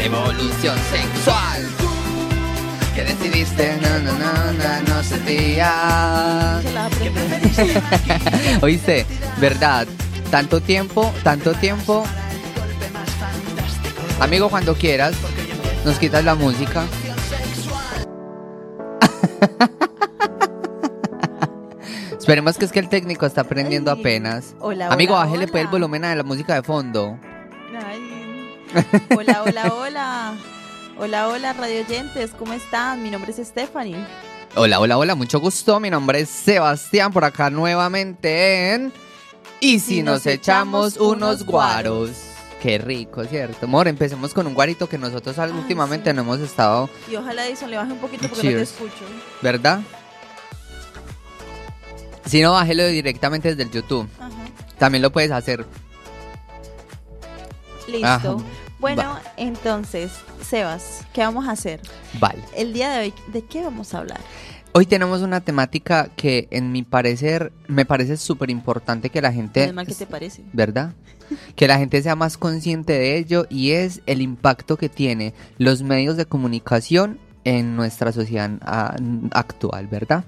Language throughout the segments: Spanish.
revolución sexual. Que decidiste, no, no, no, no, no sentía. Oíste, verdad, tanto tiempo, tanto tiempo. Amigo, cuando quieras, nos quitas la música. Esperemos que es que el técnico está aprendiendo apenas. Amigo, bájele pues el volumen a la música de fondo. Hola, hola, hola. Hola, hola, radio oyentes, ¿cómo están? Mi nombre es Stephanie. Hola, hola, hola, mucho gusto. Mi nombre es Sebastián, por acá nuevamente en... Y si, nos, echamos, unos guaros. Qué rico, ¿cierto? Amor, empecemos con un guarito que nosotros Ay, últimamente sí. no hemos estado, Y ojalá Edison le baje un poquito porque Cheers. no te escucho. ¿verdad? Si no, bájelo directamente desde el YouTube. Ajá. También lo puedes hacer. Listo. Ajá. Bueno, Va. entonces, Sebas, ¿qué vamos a hacer? Vale. El día de hoy, ¿de qué vamos a hablar? Hoy tenemos una temática que, en mi parecer, me parece súper importante que la gente... Te parece. ¿verdad? Que la gente sea más consciente de ello y es el impacto que tiene los medios de comunicación en nuestra sociedad actual, ¿verdad?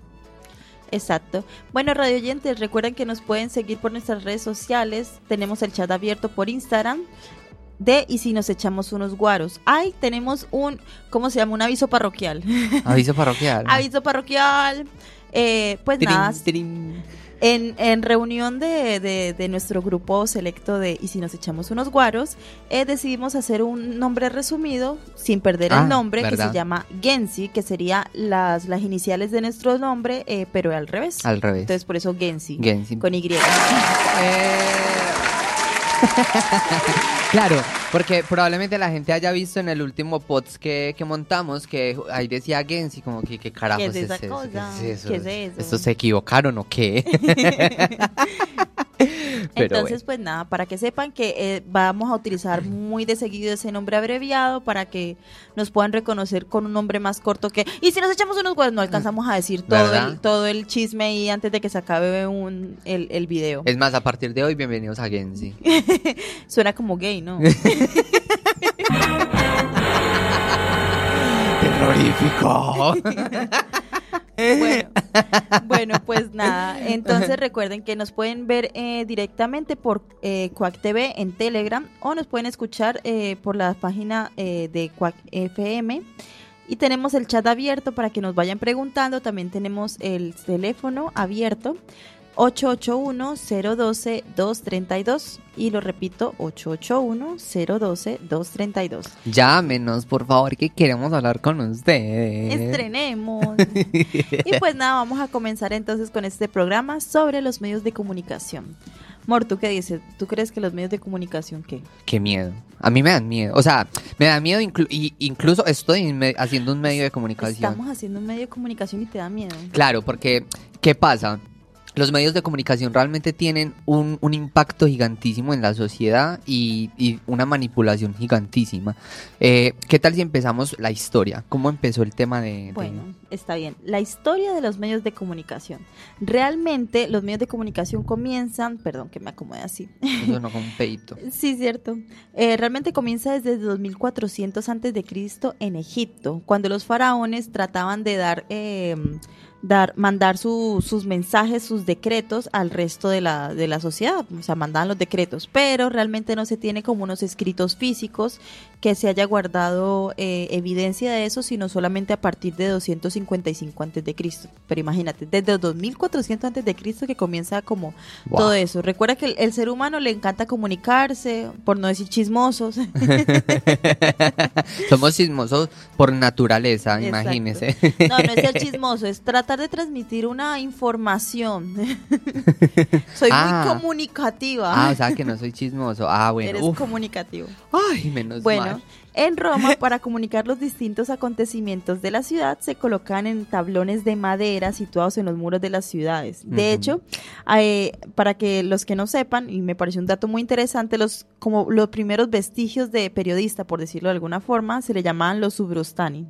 Exacto. Bueno, radio oyentes, recuerden que nos pueden seguir por nuestras redes sociales. Tenemos el chat abierto por Instagram de y si nos echamos unos guaros. Ay, tenemos un, ¿cómo se llama? Un aviso parroquial. Aviso parroquial. aviso parroquial. Eh, pues Trin, nada, trin. en, en reunión de, de- de nuestro grupo selecto de Y si nos echamos unos guaros, eh, decidimos hacer un nombre resumido, sin perder Ah, el nombre, que se llama Gensi, que sería las, las iniciales de nuestro nombre, eh, pero al revés. Al revés. Entonces por eso Gensi, Gensi. con Y. Claro, porque probablemente la gente haya visto en el último post que, que montamos que ahí decía Gensi, como que qué carajos ¿Qué es esa eso? cosa? ¿Qué es eso? ¿Qué es eso? ¿Estos se equivocaron o qué? Pero Entonces, pues nada, para que sepan que eh, vamos a utilizar muy de seguido ese nombre abreviado para que nos puedan reconocer con un nombre más corto que... Y si nos echamos unos huevos, no alcanzamos a decir todo el, todo el chisme ahí antes de que se acabe un, el, el video. Es más, a partir de hoy, bienvenidos a Gensi. Suena como gay, ¿no? ¡Terrorífico! bueno, bueno, pues nada. Entonces recuerden que nos pueden ver eh, directamente por eh, Quack TV en Telegram o nos pueden escuchar eh, por la página eh, de Quack FM. Y tenemos el chat abierto para que nos vayan preguntando. También tenemos el teléfono abierto 881-012-232. Y lo repito, 881-012-232. Llámenos, por favor, que queremos hablar con ustedes. Estrenemos. y pues nada, vamos a comenzar entonces con este programa sobre los medios de comunicación. Mor, ¿tú qué dices? ¿Tú crees que los medios de comunicación qué? Qué miedo. A mí me dan miedo. O sea, me da miedo, inclu- y incluso estoy haciendo un medio de comunicación. Estamos haciendo un medio de comunicación y te da miedo. Claro, porque, ¿qué pasa? Los medios de comunicación realmente tienen un, un impacto gigantísimo en la sociedad y, y una manipulación gigantísima. Eh, ¿Qué tal si empezamos la historia? ¿Cómo empezó el tema de...? de- Bueno, está bien. La historia de los medios de comunicación. Realmente los medios de comunicación comienzan, perdón que me acomode así. Eso no con un peito. Sí, cierto. Eh, realmente comienza desde 2400 antes de Cristo en Egipto, cuando los faraones trataban de dar, eh, dar, mandar su- sus mensajes, sus decretos al resto de la, de la sociedad, o sea, mandaban los decretos, pero realmente no se tiene como unos escritos físicos que se haya guardado eh, evidencia de eso, sino solamente a partir de 255 antes de Cristo. Pero imagínate, desde 2400 antes de Cristo que comienza como Wow. todo eso. Recuerda que el, el ser humano le encanta comunicarse, por no decir chismosos. Somos chismosos por naturaleza, Exacto. imagínese. No, no es ser chismoso, es tratar de transmitir una información. Soy Ah. muy comunicativa. Ah, o sea que no soy chismoso. Ah, bueno. Eres uf. comunicativo. Ay, menos Bueno, mal. en Roma, para comunicar los distintos acontecimientos de la ciudad, se colocan en tablones de madera situados en los muros de las ciudades. De hecho, eh, para que los que no sepan, y me pareció un dato muy interesante, los como los primeros vestigios de periodista, por decirlo de alguna forma, se le llamaban los subrostani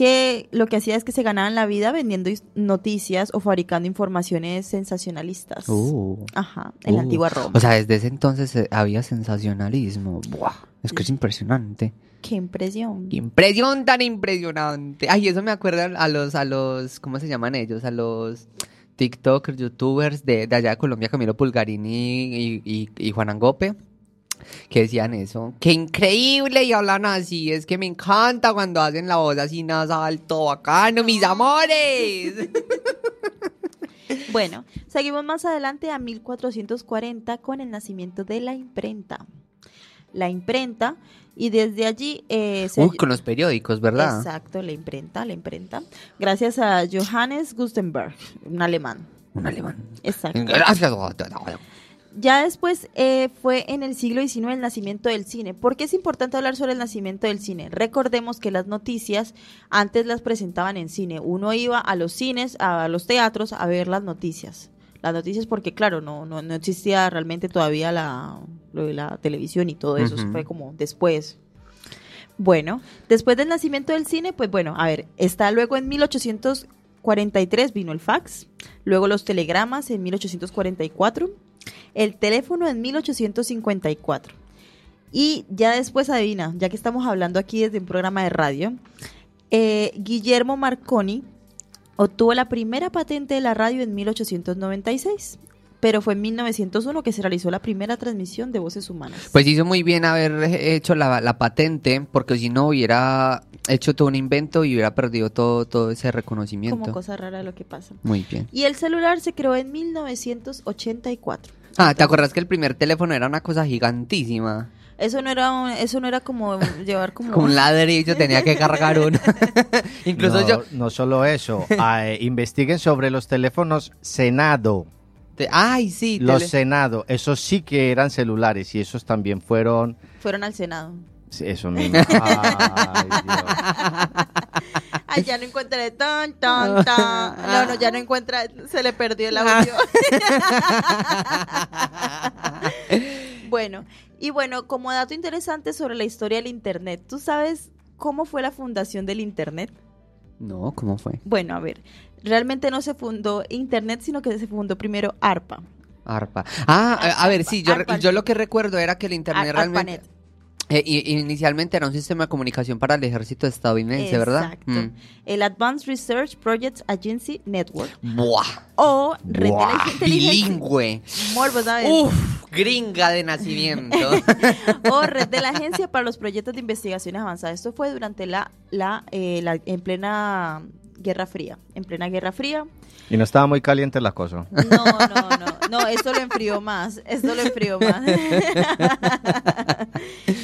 que lo que hacía es que se ganaban la vida vendiendo noticias o fabricando informaciones sensacionalistas. Uh. Ajá, en la Uh. antigua Roma. O sea, desde ese entonces eh, había sensacionalismo. Buah, es que es impresionante. Qué impresión. Qué impresión tan impresionante. Ay, eso me acuerda a los, a los, ¿cómo se llaman ellos? A los TikTokers, YouTubers de, de allá de Colombia, Camilo Pulgarini y, y, y Juan Angope, que decían eso. Qué increíble y hablan así. Es que me encanta cuando hacen la voz así nasal, todo bacano, mis amores. Bueno, seguimos más adelante a 1440 con el nacimiento de la imprenta. La imprenta, y desde allí eh, se... Uy, con los periódicos, ¿verdad? Exacto, la imprenta, la imprenta. Gracias a Johannes Gutenberg, un alemán. Un alemán. Exacto. Gracias. Ya después eh, fue en el siglo XIX el nacimiento del cine. ¿Por qué es importante hablar sobre el nacimiento del cine? Recordemos que las noticias antes las presentaban en cine. Uno iba a los cines, a los teatros a ver las noticias. Las noticias porque, claro, no, no, no existía realmente todavía la, lo de la televisión y todo eso. Fue como después. Bueno, después del nacimiento del cine, pues bueno, a ver, está luego en 1843 vino el fax, luego los telegramas en 1844, el teléfono en 1854. Y ya después, adivina, ya que estamos hablando aquí desde un programa de radio, eh, Guillermo Marconi obtuvo la primera patente de la radio en 1896, pero fue en 1901 que se realizó la primera transmisión de voces humanas. Pues hizo muy bien haber hecho la, la patente, porque si no hubiera hecho todo un invento y hubiera perdido todo, todo ese reconocimiento. como cosa rara lo que pasa. Muy bien. Y el celular se creó en 1984. Ah, ¿te acuerdas que el primer teléfono era una cosa gigantísima? Eso no era un- eso no era como llevar como, Con un ladrillo tenía que cargar uno. Incluso no, yo... no solo eso, ah, eh, investiguen sobre los teléfonos Senado. te- Ay, sí. Los tele- Senado, esos sí que eran celulares y esos también fueron... fueron al Senado. sí, Eso mismo. Ay, Dios. Ay, ya no encuentra ton ton ton. No, no, ya no encuentra, se le perdió el audio. bueno, y bueno, como dato interesante sobre la historia del internet, ¿tú sabes cómo fue la fundación del internet? No, ¿cómo fue? Bueno, a ver, realmente no se fundó internet, sino que se fundó primero ARPA. Arpa. Ah, a- a ver, sí, yo, Arpa. yo lo que recuerdo era que el internet Ar- realmente... ARPANET. Eh, inicialmente era un sistema de comunicación para el ejército estadounidense, ¿verdad? Exacto. Mm. El Advanced Research Projects Agency Network. Buah. O Red de la Inteligencia. bilingüe. Uf, gringa de nacimiento. o red de la agencia para los proyectos de investigaciones avanzadas. Esto fue durante la, la, eh, la- en plena Guerra Fría. En plena Guerra Fría. Y no estaba muy caliente la cosa. No, no, no. No, esto lo enfrió más. Esto lo enfrió más.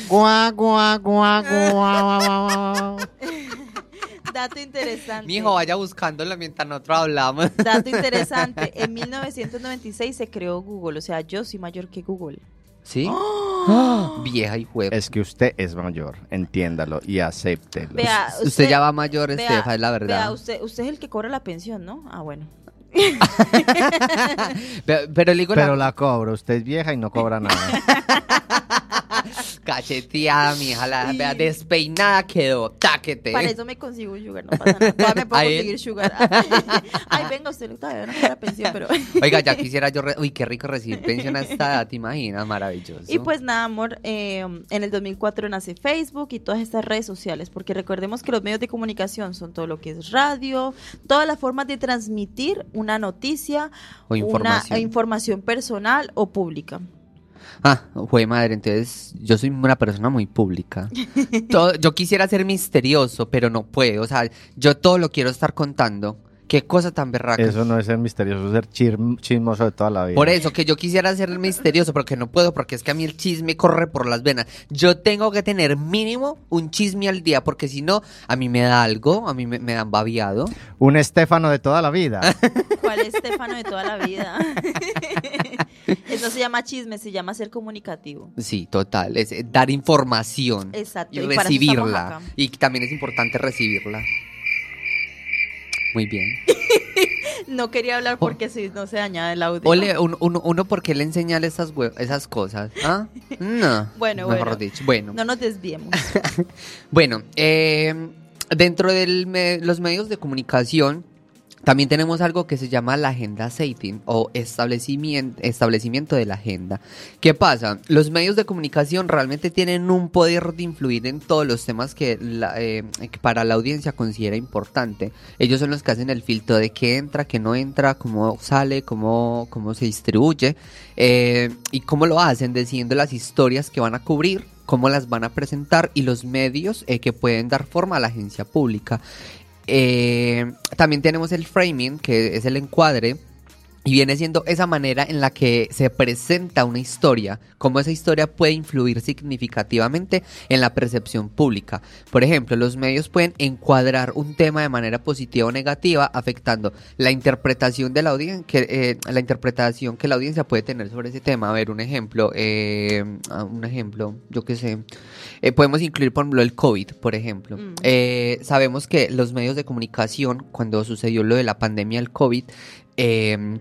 Guau, guau, guau, guau, guau, guau. Dato interesante. Mi hijo, vaya buscándolo mientras nosotros hablamos. Dato interesante. En 1996 se creó Google. O sea, yo soy mayor que Google. ¿Sí? ¡Ah! Vieja y juega. Es que usted es mayor, entiéndalo y acéptelo. Vea, usted, ya va mayor, vea, Estefa, es la Vea, verdad. usted, usted es el que cobra la pensión, ¿no? Ah, bueno. Pe- Pero le digo Pero la la cobro, usted es vieja y no cobra nada. cacheteada, mi hija, la vea, despeinada quedó. Táquete. Para eso me consigo un sugar, no pasa nada. Todavía me puedo conseguir sugar. Ay, venga, usted todavía no la pensión, pero... Oiga, ya quisiera yo. re- Uy, qué rico recibir pensión a esta edad, ¿te imaginas? Maravilloso. Y pues nada, amor, eh, en el 2004 nace Facebook y todas estas redes sociales, porque recordemos que los medios de comunicación son todo lo que es radio, todas las formas de transmitir una noticia, O información. una información personal o pública. Ah, jue madre, entonces yo soy una persona muy pública. Todo- yo quisiera ser misterioso, pero no puedo. O sea, yo todo lo quiero estar contando. Qué cosa tan berraca. Eso no es ser misterioso, es ser chismoso de toda la vida. Por eso que yo quisiera ser misterioso, pero que no puedo, porque es que a mí el chisme corre por las venas. Yo tengo que tener mínimo un chisme al día, porque si no, a mí me da algo, a mí me, me dan babiado. Un Estefano de toda la vida. ¿Cuál es Estefano de toda la vida? Eso se llama chisme, se llama ser comunicativo. Sí, total, es eh, dar información Exacto, y recibirla. Y también es importante recibirla. Muy bien. No quería hablar porque si no se dañaba el audio. Ole, un- uno, uno, ¿por qué le enseñan esas, esas cosas? ¿Ah? No. Bueno, Mejor bueno. dicho. Bueno, No nos desviemos. bueno eh, dentro de los medios de comunicación, también tenemos algo que se llama la agenda setting o establecimiento, de la agenda. ¿Qué pasa? Los medios de comunicación realmente tienen un poder de influir en todos los temas que, eh, para la audiencia considera importante. Ellos son los que hacen el filtro de qué entra, qué no entra, cómo sale, cómo, cómo se distribuye eh, y cómo lo hacen, decidiendo las historias que van a cubrir cómo las van a presentar y los medios eh, que pueden dar forma a la agencia pública. Eh, también tenemos el framing, que es el encuadre, y viene siendo esa manera en la que se presenta una historia, cómo esa historia puede influir significativamente en la percepción pública. Por ejemplo, los medios pueden encuadrar un tema de manera positiva o negativa, afectando la interpretación de la audiencia, que, eh, la interpretación que la audiencia puede tener sobre ese tema. A ver, un ejemplo, eh, ah, un ejemplo, yo qué sé. Eh, podemos incluir, por ejemplo, el COVID, por ejemplo. Mm. sabemos que los medios de comunicación, cuando sucedió lo de la pandemia del COVID, eh,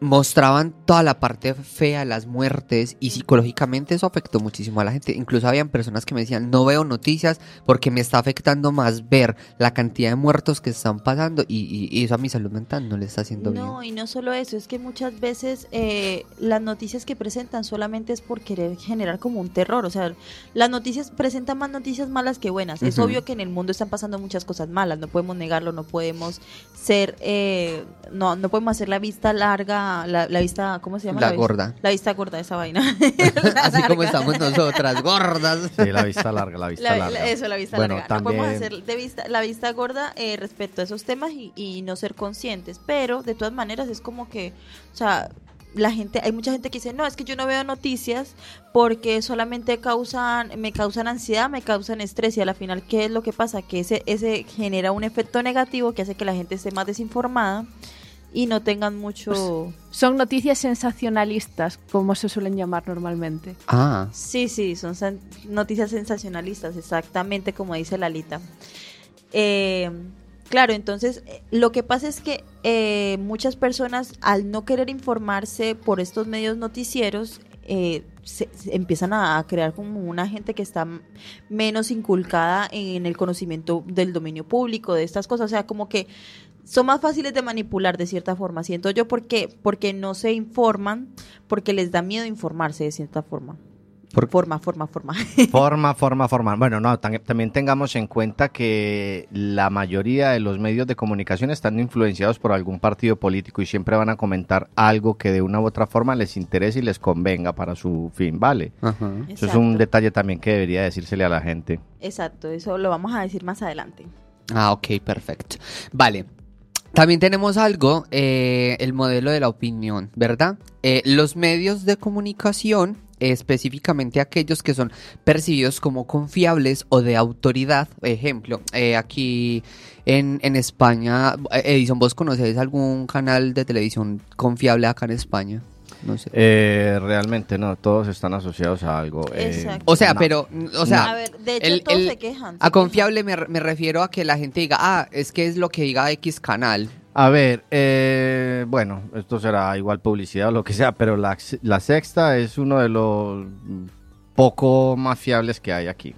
mostraban toda la parte fea, las muertes y psicológicamente eso afectó muchísimo a la gente. Incluso habían personas que me decían, no veo noticias porque me está afectando más ver la cantidad de muertos que están pasando y, eso a mi salud mental no le está haciendo bien. No, y no solo eso, es que muchas veces eh, las noticias que presentan solamente es por querer generar como un terror. O sea, las noticias presentan más noticias malas que buenas. Es obvio que en el mundo están pasando muchas cosas malas, no podemos negarlo, no podemos ser, eh, no, no podemos hacer la vista larga la, vista, ¿cómo se llama? La, gorda. la vista gorda, esa vaina. Así como estamos nosotras, gordas. Sí, la vista larga, la vista larga. eso, la vista larga. No podemos hacer de vista, la vista gorda eh, respecto a esos temas y, y no ser conscientes, pero de todas maneras es como que, o sea, la gente, hay mucha gente que dice, no, es que yo no veo noticias porque solamente causan, me causan ansiedad, me causan estrés y a la final, ¿qué es lo que pasa? Que ese, ese genera un efecto negativo que hace que la gente esté más desinformada y no tengan mucho... Pues, son noticias sensacionalistas, como se suelen llamar normalmente. Ah. Sí, sí, son noticias sensacionalistas, exactamente como dice Lalita. Eh, claro, entonces eh, lo que pasa es que eh, muchas personas al no querer informarse por estos medios noticieros, se, empiezan a, crear como una gente que está menos inculcada en el conocimiento del dominio público, de estas cosas. O sea, como que son más fáciles de manipular de cierta forma. Siento yo porque, porque no se informan, porque les da miedo informarse de cierta forma. Por forma, forma, forma. Forma, forma, forma. Bueno, no, también tengamos en cuenta que la mayoría de los medios de comunicación están influenciados por algún partido político y siempre van a comentar algo que de una u otra forma les interese y les convenga para su fin, ¿vale? Eso es un detalle también que debería decírsele a la gente. Exacto, eso lo vamos a decir más adelante. Ah, ok, perfecto. Vale, también tenemos algo, eh, el modelo de la opinión, ¿verdad? Eh, los medios de comunicación, específicamente aquellos que son percibidos como confiables o de autoridad, ejemplo, eh, aquí en, en España, Edison, ¿vos conocés algún canal de televisión confiable acá en España? No sé. Eh, realmente no, todos están asociados a algo. Eh, o sea, pero, o sea, de hecho todos se quejan. a confiable me, me, refiero a que la gente diga, ah, es que es lo que diga X canal. A ver, eh, bueno, esto será igual publicidad o lo que sea, pero la, la sexta es uno de los poco más fiables que hay aquí.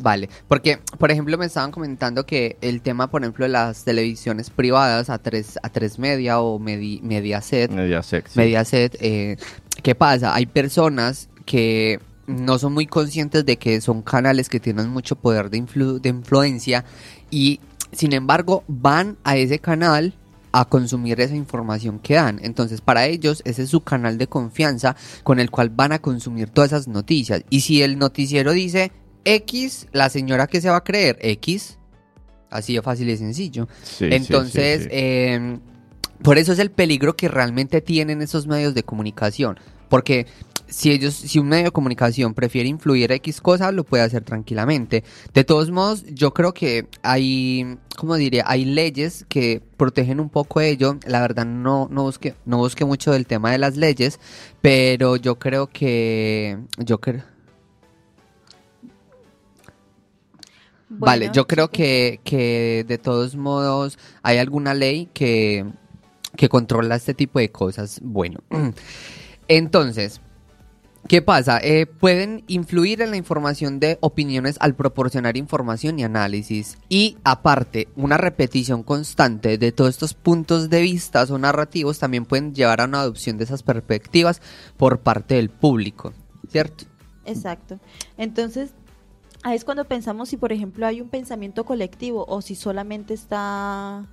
Vale, porque por ejemplo me estaban comentando que el tema, por ejemplo, de las televisiones privadas a tres, a tres media o medi, Mediaset, Mediaset, sí. Mediaset eh, ¿qué pasa? Hay personas que no son muy conscientes de que son canales que tienen mucho poder de, de influencia y sin embargo van a ese canal a consumir esa información que dan. Entonces, para ellos, ese es su canal de confianza con el cual van a consumir todas esas noticias. Y si el noticiero dice X, la señora que se va a creer, X. Así de fácil y sencillo. Entonces, em, por eso es el peligro que realmente tienen esos medios de comunicación. Porque si ellos, si un medio de comunicación prefiere influir X cosa, lo puede hacer tranquilamente. De todos modos, yo creo que hay, como diría, hay leyes que protegen un poco ello. La verdad no, no busque, no busque mucho del tema de las leyes, pero yo creo que, yo creo vale, yo creo que, que, de todos modos hay alguna ley que, que controla este tipo de cosas. Bueno, entonces, ¿Qué pasa? Eh, pueden influir en la información de opiniones al proporcionar información y análisis. Y aparte, una repetición constante de todos estos puntos de vista o narrativos también pueden llevar a una adopción de esas perspectivas por parte del público, ¿cierto? Exacto. Entonces, ahí es cuando pensamos si, por ejemplo, hay un pensamiento colectivo o si solamente está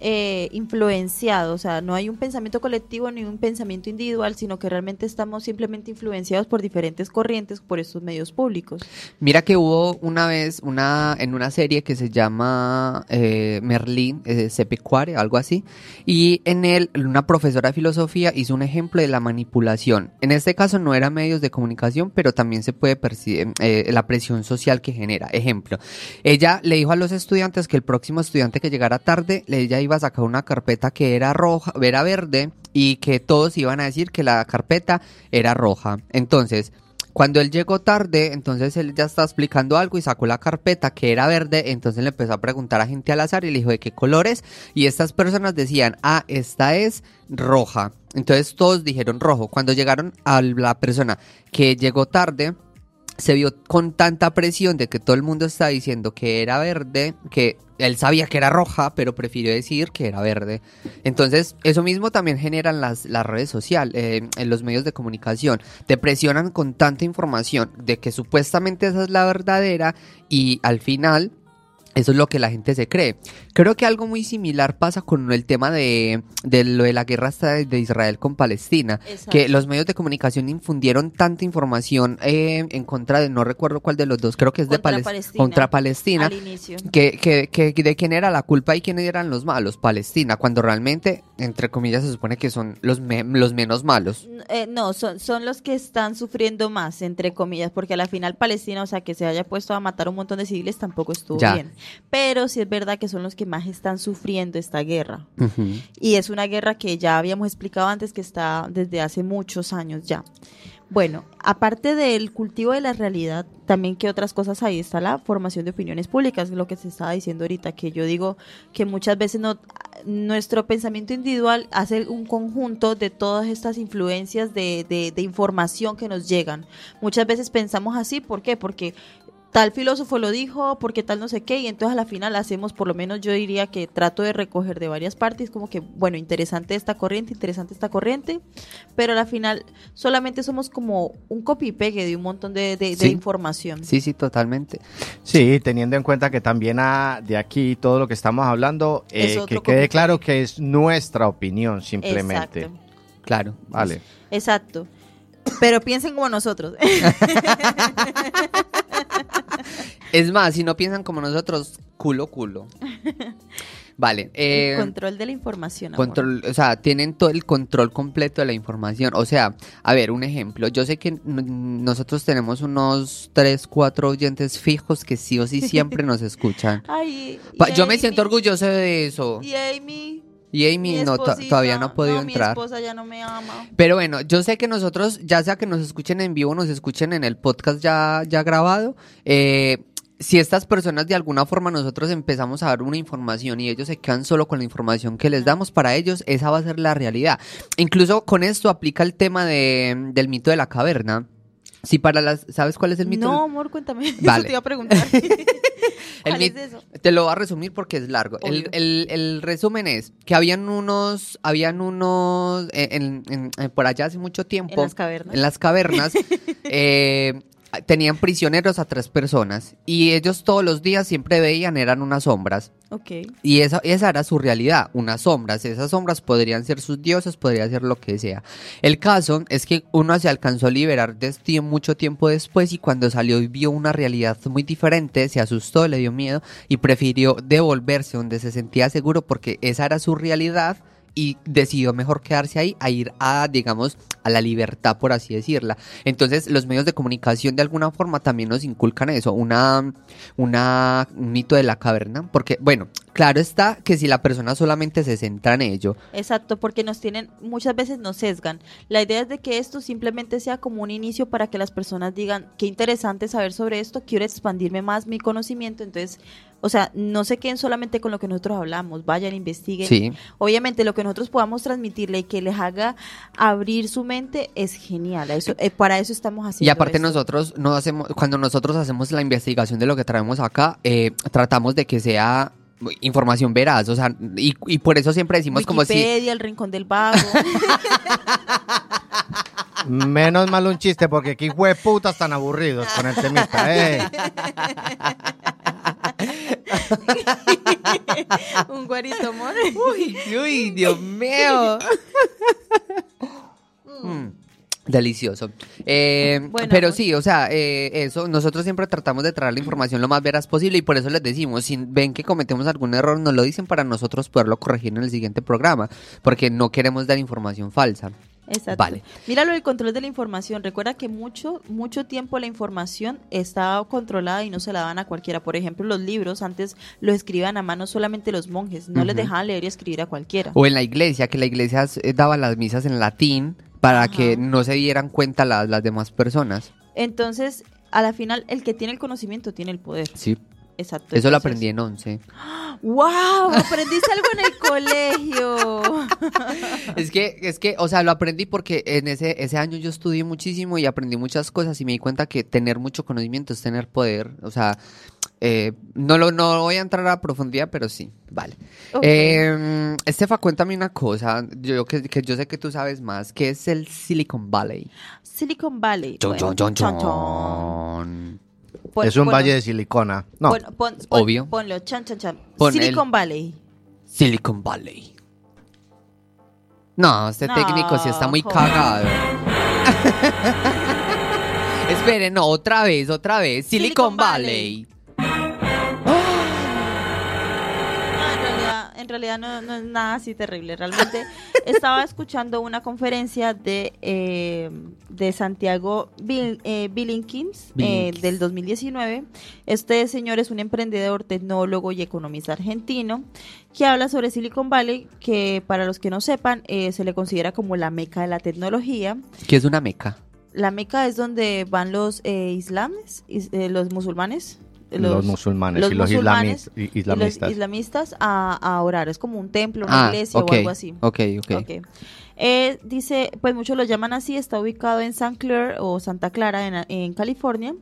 eh, influenciado, o sea, no hay un pensamiento colectivo ni un pensamiento individual, sino que realmente estamos simplemente influenciados por diferentes corrientes por estos medios públicos. Mira que hubo una vez una en una serie que se llama eh, Merlín, eh, algo así, y en él una profesora de filosofía hizo un ejemplo de la manipulación. En este caso no era medios de comunicación, pero también se puede percibir eh, la presión social que genera. Ejemplo, ella le dijo a los estudiantes que el próximo estudiante que llegara tarde, ella iba a sacar una carpeta que era roja, era verde y que todos iban a decir que la carpeta era roja. Entonces, cuando él llegó tarde, entonces él ya estaba explicando algo y sacó la carpeta que era verde, entonces le empezó a preguntar a gente al azar y le dijo de qué colores y estas personas decían, ah, esta es roja. Entonces todos dijeron rojo. Cuando llegaron a la persona que llegó tarde, se vio con tanta presión de que todo el mundo está diciendo que era verde, que él sabía que era roja, pero prefirió decir que era verde. Entonces, eso mismo también generan las, las redes sociales, eh, en los medios de comunicación. Te presionan con tanta información de que supuestamente esa es la verdadera y al final eso es lo que la gente se cree. Creo que algo muy similar pasa con el tema de, de lo de la guerra de Israel con Palestina, Exacto. que los medios de comunicación infundieron tanta información eh, en contra de, no recuerdo cuál de los dos, creo que es de Palestina. contra Palestina, Al inicio. que, que, que de quién era la culpa y quiénes eran los malos, Palestina, cuando realmente, entre comillas, se supone que son los, me- los menos malos. Eh, no, son, son los que están sufriendo más, entre comillas, porque a la final Palestina, o sea, que se haya puesto a matar un montón de civiles tampoco estuvo Ya. bien. Pero sí es verdad que son los que más están sufriendo esta guerra. Y es una guerra que ya habíamos explicado antes que está desde hace muchos años ya. Bueno, aparte del cultivo de la realidad, también que otras cosas ahí está la formación de opiniones públicas, lo que se estaba diciendo ahorita, que yo digo que muchas veces no, nuestro pensamiento individual hace un conjunto de todas estas influencias de, de, de información que nos llegan. Muchas veces pensamos así, ¿por qué? Porque tal filósofo lo dijo, porque tal no sé qué, y entonces a la final hacemos, por lo menos yo diría que trato de recoger de varias partes, como que, bueno, interesante esta corriente, interesante esta corriente, pero a la final solamente somos como un copy y pegue de un montón de, de- de Sí. información. Sí, sí, totalmente. Sí, teniendo en cuenta que también ah, de aquí todo lo que estamos hablando, eh, que quede claro que es nuestra opinión simplemente. Exacto. Claro. Vale. Exacto. Pero piensen como nosotros. Es más, si no piensan como nosotros, culo, culo. Vale. eh, El control de la información. amor. Control, o sea, tienen todo el control completo de la información. O sea, a ver, un ejemplo. Yo sé que nosotros tenemos unos 3, 4 oyentes fijos que sí o sí siempre nos escuchan. Ay, yo me siento orgulloso de eso. Y Amy. Y Amy no, todavía no ha podido no, entrar. Mi esposa ya no me ama. Pero bueno, yo sé que nosotros, ya sea que nos escuchen en vivo, nos escuchen en el podcast ya, ya grabado, eh, si estas personas de alguna forma nosotros empezamos a dar una información y ellos se quedan solo con la información que les damos para ellos, esa va a ser la realidad. Incluso con esto aplica el tema de, del mito de la caverna. Si para las, ¿sabes cuál es el mito? No, amor, cuéntame. Vale. Eso te iba a preguntar. ¿Cuál es eso? Te lo voy a resumir porque es largo. El, el- el resumen es que habían unos, habían unos, eh, en- en- en- por allá hace mucho tiempo. En las cavernas. en las cavernas, eh, tenían prisioneros a tres personas y ellos todos los días siempre veían eran unas sombras Ok. y esa, esa era su realidad, unas sombras. Esas sombras podrían ser sus dioses, podría ser lo que sea. El caso es que uno se alcanzó a liberar de este mucho tiempo después y cuando salió y vio una realidad muy diferente, se asustó, le dio miedo y prefirió devolverse donde se sentía seguro porque esa era su realidad y decidió mejor quedarse ahí a ir a, digamos, a la libertad, por así decirla. Entonces, los medios de comunicación de alguna forma también nos inculcan eso, una, un mito de la caverna, porque, bueno, Claro está que si la persona solamente se centra en ello. Exacto, porque nos tienen, muchas veces nos sesgan. La idea es de que esto simplemente sea como un inicio para que las personas digan, qué interesante saber sobre esto, quiero expandirme más mi conocimiento, entonces, o sea, no se queden solamente con lo que nosotros hablamos, vayan, investiguen. Sí. Obviamente lo que nosotros podamos transmitirle y que les haga abrir su mente es genial, eso, eh, para eso estamos haciendo. Y aparte esto. nosotros no hacemos, cuando nosotros hacemos la investigación de lo que traemos acá, eh, tratamos de que sea información veraz, o sea, y, y por eso siempre decimos como si... Wikipedia, el rincón del vago. Menos mal un chiste, porque aquí fue putas tan aburridos con el temita, eh. un guarito amor. Uy, uy, Dios mío. Mm, Delicioso. Eh, Bueno, pero pues- sí, o sea, eh, eso, nosotros siempre tratamos de traer la información lo más veraz posible y por eso les decimos, si ven que cometemos algún error, nos lo dicen para nosotros poderlo corregir en el siguiente programa, porque no queremos dar información falsa. Exacto. Vale. Míralo el control de la información. Recuerda que mucho, mucho tiempo la información estaba controlada y no se la daban a cualquiera. Por ejemplo, los libros antes los escribían a mano solamente los monjes. No les dejaban leer y escribir a cualquiera. O en la iglesia, que la iglesia eh, daba las misas en latín para Ajá. que no se dieran cuenta las, las demás personas. Entonces, a la final, el que tiene el conocimiento tiene el poder. Sí, Exacto. eso lo aprendí en once. ¡Wow! Aprendiste algo en el colegio. Es que, es que, o sea, lo aprendí porque en ese, ese año yo estudié muchísimo y aprendí muchas cosas y me di cuenta que tener mucho conocimiento es tener poder. O sea, eh, no lo no voy a entrar a profundidad, pero sí, vale. Eh, Estefa, cuéntame una cosa, yo que, que yo sé que tú sabes más, ¿qué es el Silicon Valley? Silicon Valley. Chon, Bueno, chon, chon. Pon- es un valle de silicona. No, pon- pon- pon- Obvio. Ponlo, chan, chan, chan. Pon Silicon el- Valley. Silicon Valley. No, este No, técnico sí está muy joder. cagado. Esperen, no, otra vez, otra vez. Silicon, Silicon Valley. Realidad, no, no es nada así terrible. Realmente estaba escuchando una conferencia de, eh, de Santiago Bill, eh, Billinkins, eh, del 2019. Este señor es un emprendedor, tecnólogo y economista argentino que habla sobre Silicon Valley, que para los que no sepan, eh, se le considera como la meca de la tecnología. ¿Qué es una meca? La meca es donde van los eh, islames, is- eh, los musulmanes. Los, musulmanes los y los musulmanes islamistas. los islamistas a, a orar. Es como un templo, una iglesia Ah, ok, o algo así. Ok, ok. Ok. Eh, dice, pues muchos lo llaman así, está ubicado en San Clair o Santa Clara en, en California.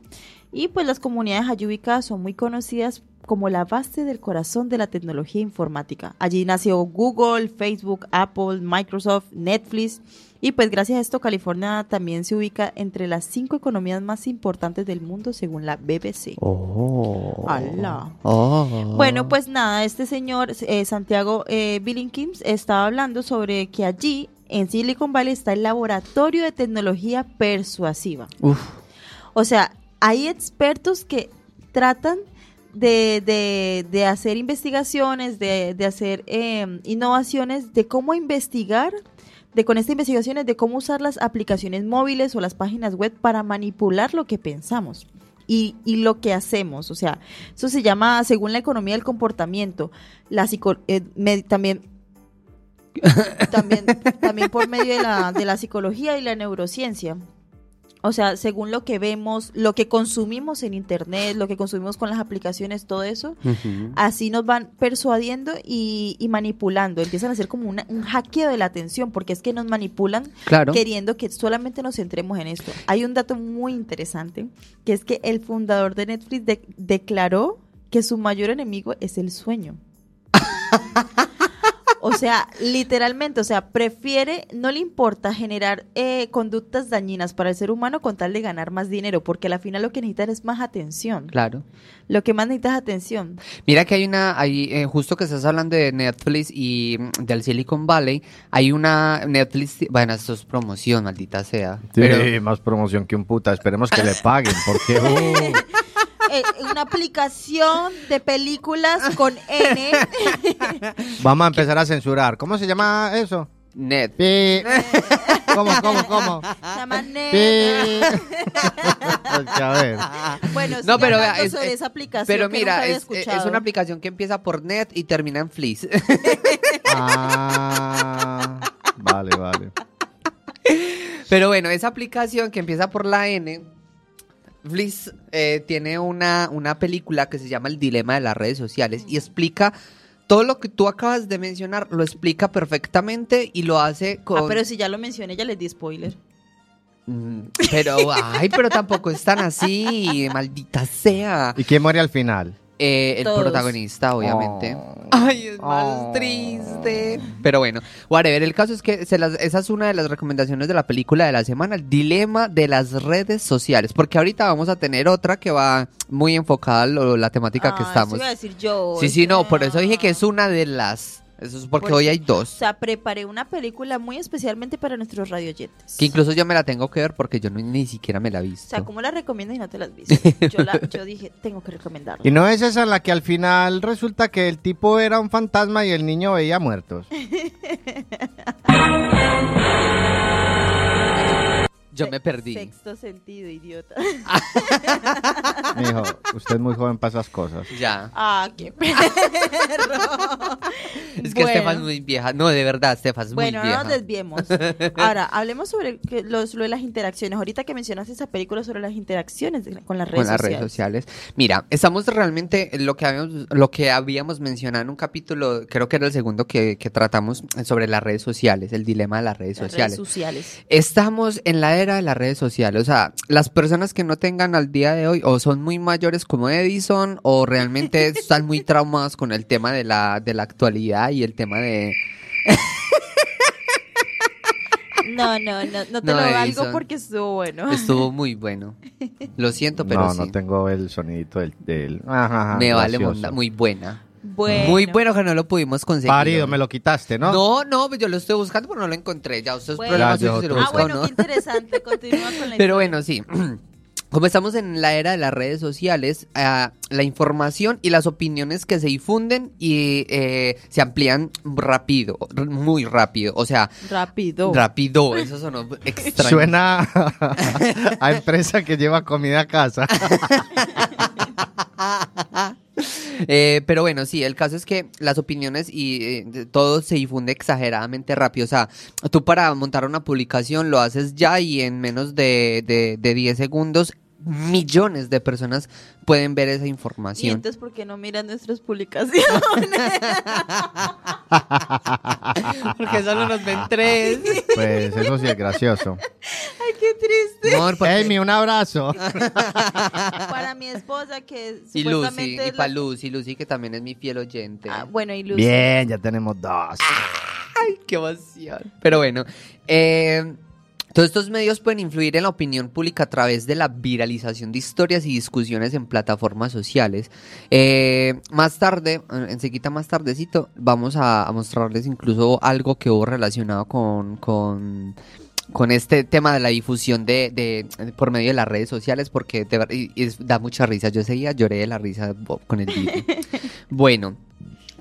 Y pues las comunidades allí ubicadas son muy conocidas como la base del corazón de la tecnología informática. Allí nació Google, Facebook, Apple, Microsoft, Netflix. Y pues gracias a esto California también se ubica entre las cinco economías más importantes del mundo según la BBC. Oh. Ala. Oh. Bueno, pues nada, este señor eh, Santiago eh, Billinkins estaba hablando sobre que allí en Silicon Valley está el laboratorio de tecnología persuasiva. Uf. O sea, hay expertos que tratan de, de- de hacer investigaciones, de, de hacer eh, innovaciones, de cómo investigar, de con estas investigaciones, de cómo usar las aplicaciones móviles o las páginas web para manipular lo que pensamos. Y, y lo que hacemos, o sea, eso se llama, según la economía del comportamiento, la psico- eh, me- también también, también por medio de la, de la psicología y la neurociencia. O sea, según lo que vemos, lo que consumimos en internet, lo que consumimos con las aplicaciones, todo eso, así nos van persuadiendo y, y manipulando. Empiezan a hacer como una- un hackeo de la atención, porque es que nos manipulan Claro. queriendo que solamente nos centremos en esto. Hay un dato muy interesante, que es que el fundador de Netflix de- declaró que su mayor enemigo es el sueño. O sea, literalmente, o sea, prefiere, no le importa generar eh, conductas dañinas para el ser humano con tal de ganar más dinero, porque al final lo que necesitan es más atención. Claro. Lo que más necesitas es atención. Mira que hay una, hay, eh, justo que estás hablando de Netflix y mm, del Silicon Valley, hay una Netflix, bueno, esto es promoción, maldita sea. Sí, Pero, más promoción que un puta. Esperemos que le paguen, porque... uh, Eh, una aplicación de películas con N. vamos a empezar a censurar. ¿Cómo se llama eso? Net. Pi. ¿Cómo, cómo, cómo? Se llama ver. Bueno, No, pero vea, es- sobre es- esa aplicación Pero que nunca mira, había es, una aplicación que empieza por net y termina en fleece. Ah, vale, vale. Pero bueno, esa aplicación que empieza por la N, Fleece eh, tiene una, una película que se llama El Dilema de las Redes Sociales y explica todo lo que tú acabas de mencionar, lo explica perfectamente y lo hace con... Ah, pero si ya lo mencioné, ya les di spoiler. Mm, Pero, ay, pero tampoco es tan así, maldita sea. ¿Y quién muere al final? Eh, el Todos. protagonista, obviamente. Oh. Ay, es más Oh. triste. Pero bueno, whatever. El caso es que se las- esa es una de las recomendaciones de la película de la semana, el dilema de las redes sociales. Porque ahorita vamos a tener otra que va muy enfocada a lo- la temática que Ah, estamos. Eso iba a decir yo. Sí, sí, no, por eso dije que es una de las. Eso es porque Por- hoy hay O dos. sea, preparé una película muy especialmente para nuestros radioyentes. Que incluso yo me la tengo que ver porque yo no- ni siquiera me la he O visto. sea, ¿cómo la recomiendas y no te la has visto? Yo, la- yo dije, tengo que recomendarla. Y no es esa la que al final resulta que el tipo era un fantasma y el niño veía muertos. Yo me perdí. Sexto sentido, idiota. Mijo, usted es muy joven para esas cosas. Ya. Ah, qué perro. Es que Bueno. Estefan es muy vieja. No, de verdad, Estefan es Bueno, muy no vieja. nos desviemos. Ahora, hablemos sobre los, lo de las interacciones. Ahorita que mencionaste esa película sobre las interacciones con las redes con las sociales. redes sociales. Mira, estamos realmente lo que habíamos, lo que habíamos mencionado en un capítulo, creo que era el segundo que, que tratamos sobre las redes sociales, el dilema de las redes Las sociales. redes sociales. Estamos en la era de las redes sociales, o sea, las personas que no tengan al día de hoy o son muy mayores como Edison o realmente están muy traumadas con el tema de la, de la actualidad y el tema de... No, no, no, no te No, lo valgo Edison. porque estuvo bueno. Estuvo muy bueno. Lo siento, pero no, sí. no tengo el sonidito del... del- ajá, ajá, Me vale monda, muy buena. Bueno. Muy bueno que no lo pudimos conseguir. Parido, me lo quitaste, ¿no? No, no, pues yo lo estoy buscando, pero no lo encontré. Ya, ustedes Bueno. problemas Ya, suyos si lo yo Ah, bueno, no. qué interesante. Continúa con la Pero historia. bueno, sí. Como estamos en la era de las redes sociales, ah, la información y las opiniones que se difunden y eh, se amplían rápido, muy rápido. O sea, Rápido. rápido, eso sonó extraño. Suena a empresa que lleva comida a casa. Eh, pero bueno, sí, el caso es que las opiniones y eh, todo se difunde exageradamente rápido. O sea, tú para montar una publicación lo haces ya y en menos de, de, de 10 segundos millones de personas pueden ver esa Y información. entonces, ¿por qué no miran nuestras publicaciones? Porque solo nos ven tres. Pues eso sí es gracioso. Ay, qué triste. Amor, porque- Amy, un abrazo. Para mi esposa, que Y Lucy, supuestamente y es la- para Lucy, Lucy que también es mi fiel oyente. Ah, bueno, y Lucy. Bien, ya tenemos dos. Ay, qué emoción. Pero bueno, eh, todos estos medios pueden influir en la opinión pública a través de la viralización de historias y discusiones en plataformas sociales. Eh, más tarde, enseguida más tardecito, vamos a, a mostrarles incluso algo que hubo relacionado con... con con este tema de la difusión de, de- por medio de las redes sociales porque y- y da mucha risa. Yo seguía lloré de la risa con el video. bueno,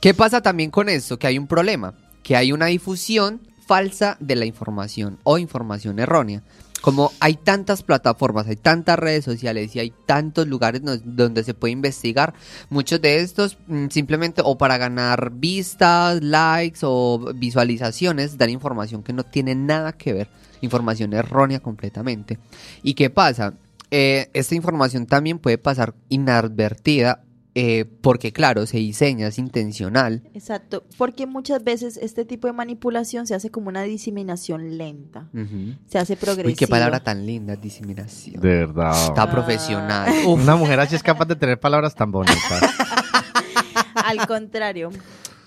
¿Qué pasa también con esto? Que hay un problema, que hay una difusión falsa de la información o información errónea. Como hay tantas plataformas, hay tantas redes sociales y hay tantos lugares donde se puede investigar, muchos de estos mm, simplemente o para ganar vistas, likes o visualizaciones dan información que no tiene nada que ver, información errónea completamente. ¿Y qué pasa? Eh, esta información también puede pasar inadvertida eh, porque claro, se diseña, es intencional. Exacto, porque muchas veces este tipo de manipulación se hace como una diseminación lenta, se hace progresiva. Uy, qué palabra tan linda, diseminación. De verdad. Está Ah. profesional. Uf, Una mujer así es capaz de tener palabras tan bonitas. Al contrario,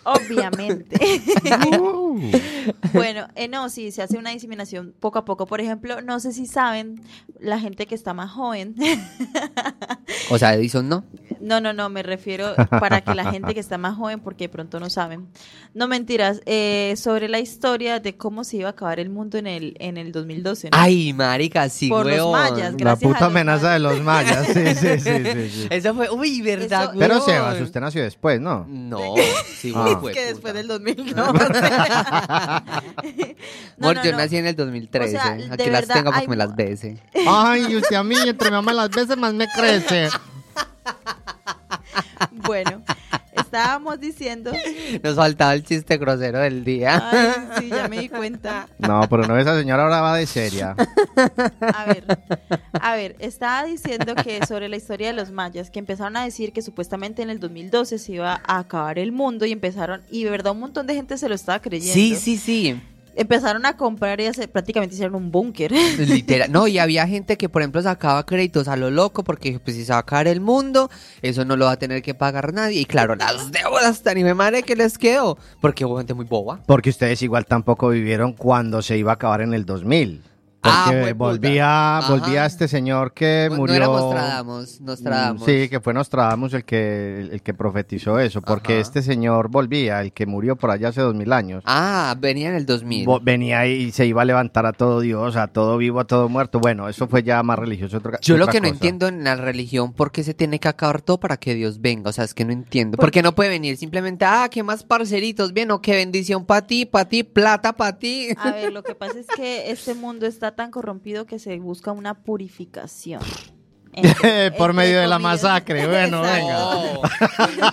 obviamente. bueno, eh, no, sí, se hace una diseminación poco a poco. Por ejemplo, no sé si saben, la gente que está más joven, o sea, Edison no. No, no, no, me refiero para que la gente que está más joven, porque de pronto no saben. No mentiras, eh, sobre la historia de cómo se iba a acabar el mundo en el, en el 2012. ¿no? Ay, marica, sí, Por los mayas, La gracias a puta los amenaza mayas. de los mayas. Sí, sí, sí, sí, sí. Eso fue, uy, verdad, Eso- Pero huevón. Sebas, usted nació después, ¿no? No, sí, Ah. Es que después del 2000, ¿no? No, yo no. nací en el 2013. O sea, de Aquí las verdad, tengo para hay que me las bese. Ay, usted a mí, entre mamá las veces más me crece. Bueno, estábamos diciendo. Nos faltaba el chiste grosero del día. Ay, sí, ya me di cuenta. No, pero no, esa señora ahora va de seria. A ver, a ver, estaba diciendo que sobre la historia de los mayas, que empezaron a decir que supuestamente en el 2012 se iba a acabar el mundo y empezaron, y de verdad un montón de gente se lo estaba creyendo. Sí, sí, sí. Empezaron a comprar y hacer, prácticamente hicieron un búnker. Literal. No, y había gente que, por ejemplo, sacaba créditos a lo loco porque pues, si se va a caer el mundo, eso no lo va a tener que pagar nadie. Y claro, las deudas tan y me madre que les quedó. Porque hubo gente muy boba. Porque ustedes igual tampoco vivieron cuando se iba a acabar en el 2000. Porque Ah, volvía, Ajá. volvía este señor que No- murió. No éramos Nostradamus, Nostradamus. Mm, Sí, que fue Nostradamus el que, el que profetizó eso, porque Ajá. este señor volvía, el que murió por allá hace dos mil años. Ah, venía en el 2000. Vo- Venía y se iba a levantar a todo Dios, a todo vivo, a todo muerto. Bueno, eso fue ya más religioso. otra- Yo lo que no entiendo en la religión, ¿por qué se tiene que acabar todo para que Dios venga? O sea, es que no entiendo. ¿Por qué no puede venir simplemente, ah, qué más parceritos? Bien, o qué bendición para ti, para ti, plata para ti. A ver, lo que pasa es que este mundo está tan corrompido que se busca una purificación. Entre- Por entre medio de la masacre, bueno, venga. Oh,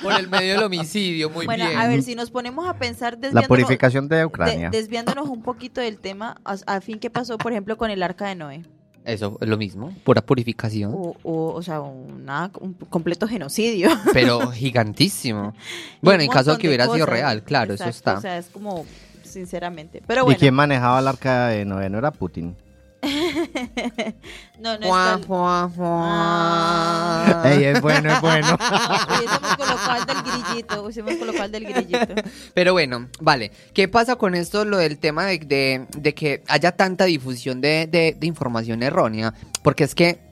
por el medio del homicidio, muy Bueno, bien. a ver, si nos ponemos a pensar La desviándonos, purificación de de- Ucrania. desviándonos un poquito del tema, a, a fin que pasó, por ejemplo, con el arca de Noé. Eso es lo mismo, pura purificación, O, o, o sea, una- un completo genocidio. pero gigantísimo. Y Bueno, en caso de que hubiera sido cosas. real, claro, eso Exacto, está. O sea, es como, sinceramente. Pero ¿Y bueno, quién manejaba el arca de Noé? ¿No era Putin? no, no fuá. Ah. Ey, es bueno, es bueno. Hubiésemos colocado el del grillito, hubiésemos colocado el del grillito. Pero bueno, vale. ¿Qué pasa con esto, lo del tema de, de- de que haya tanta difusión de, de- de información errónea? Porque es que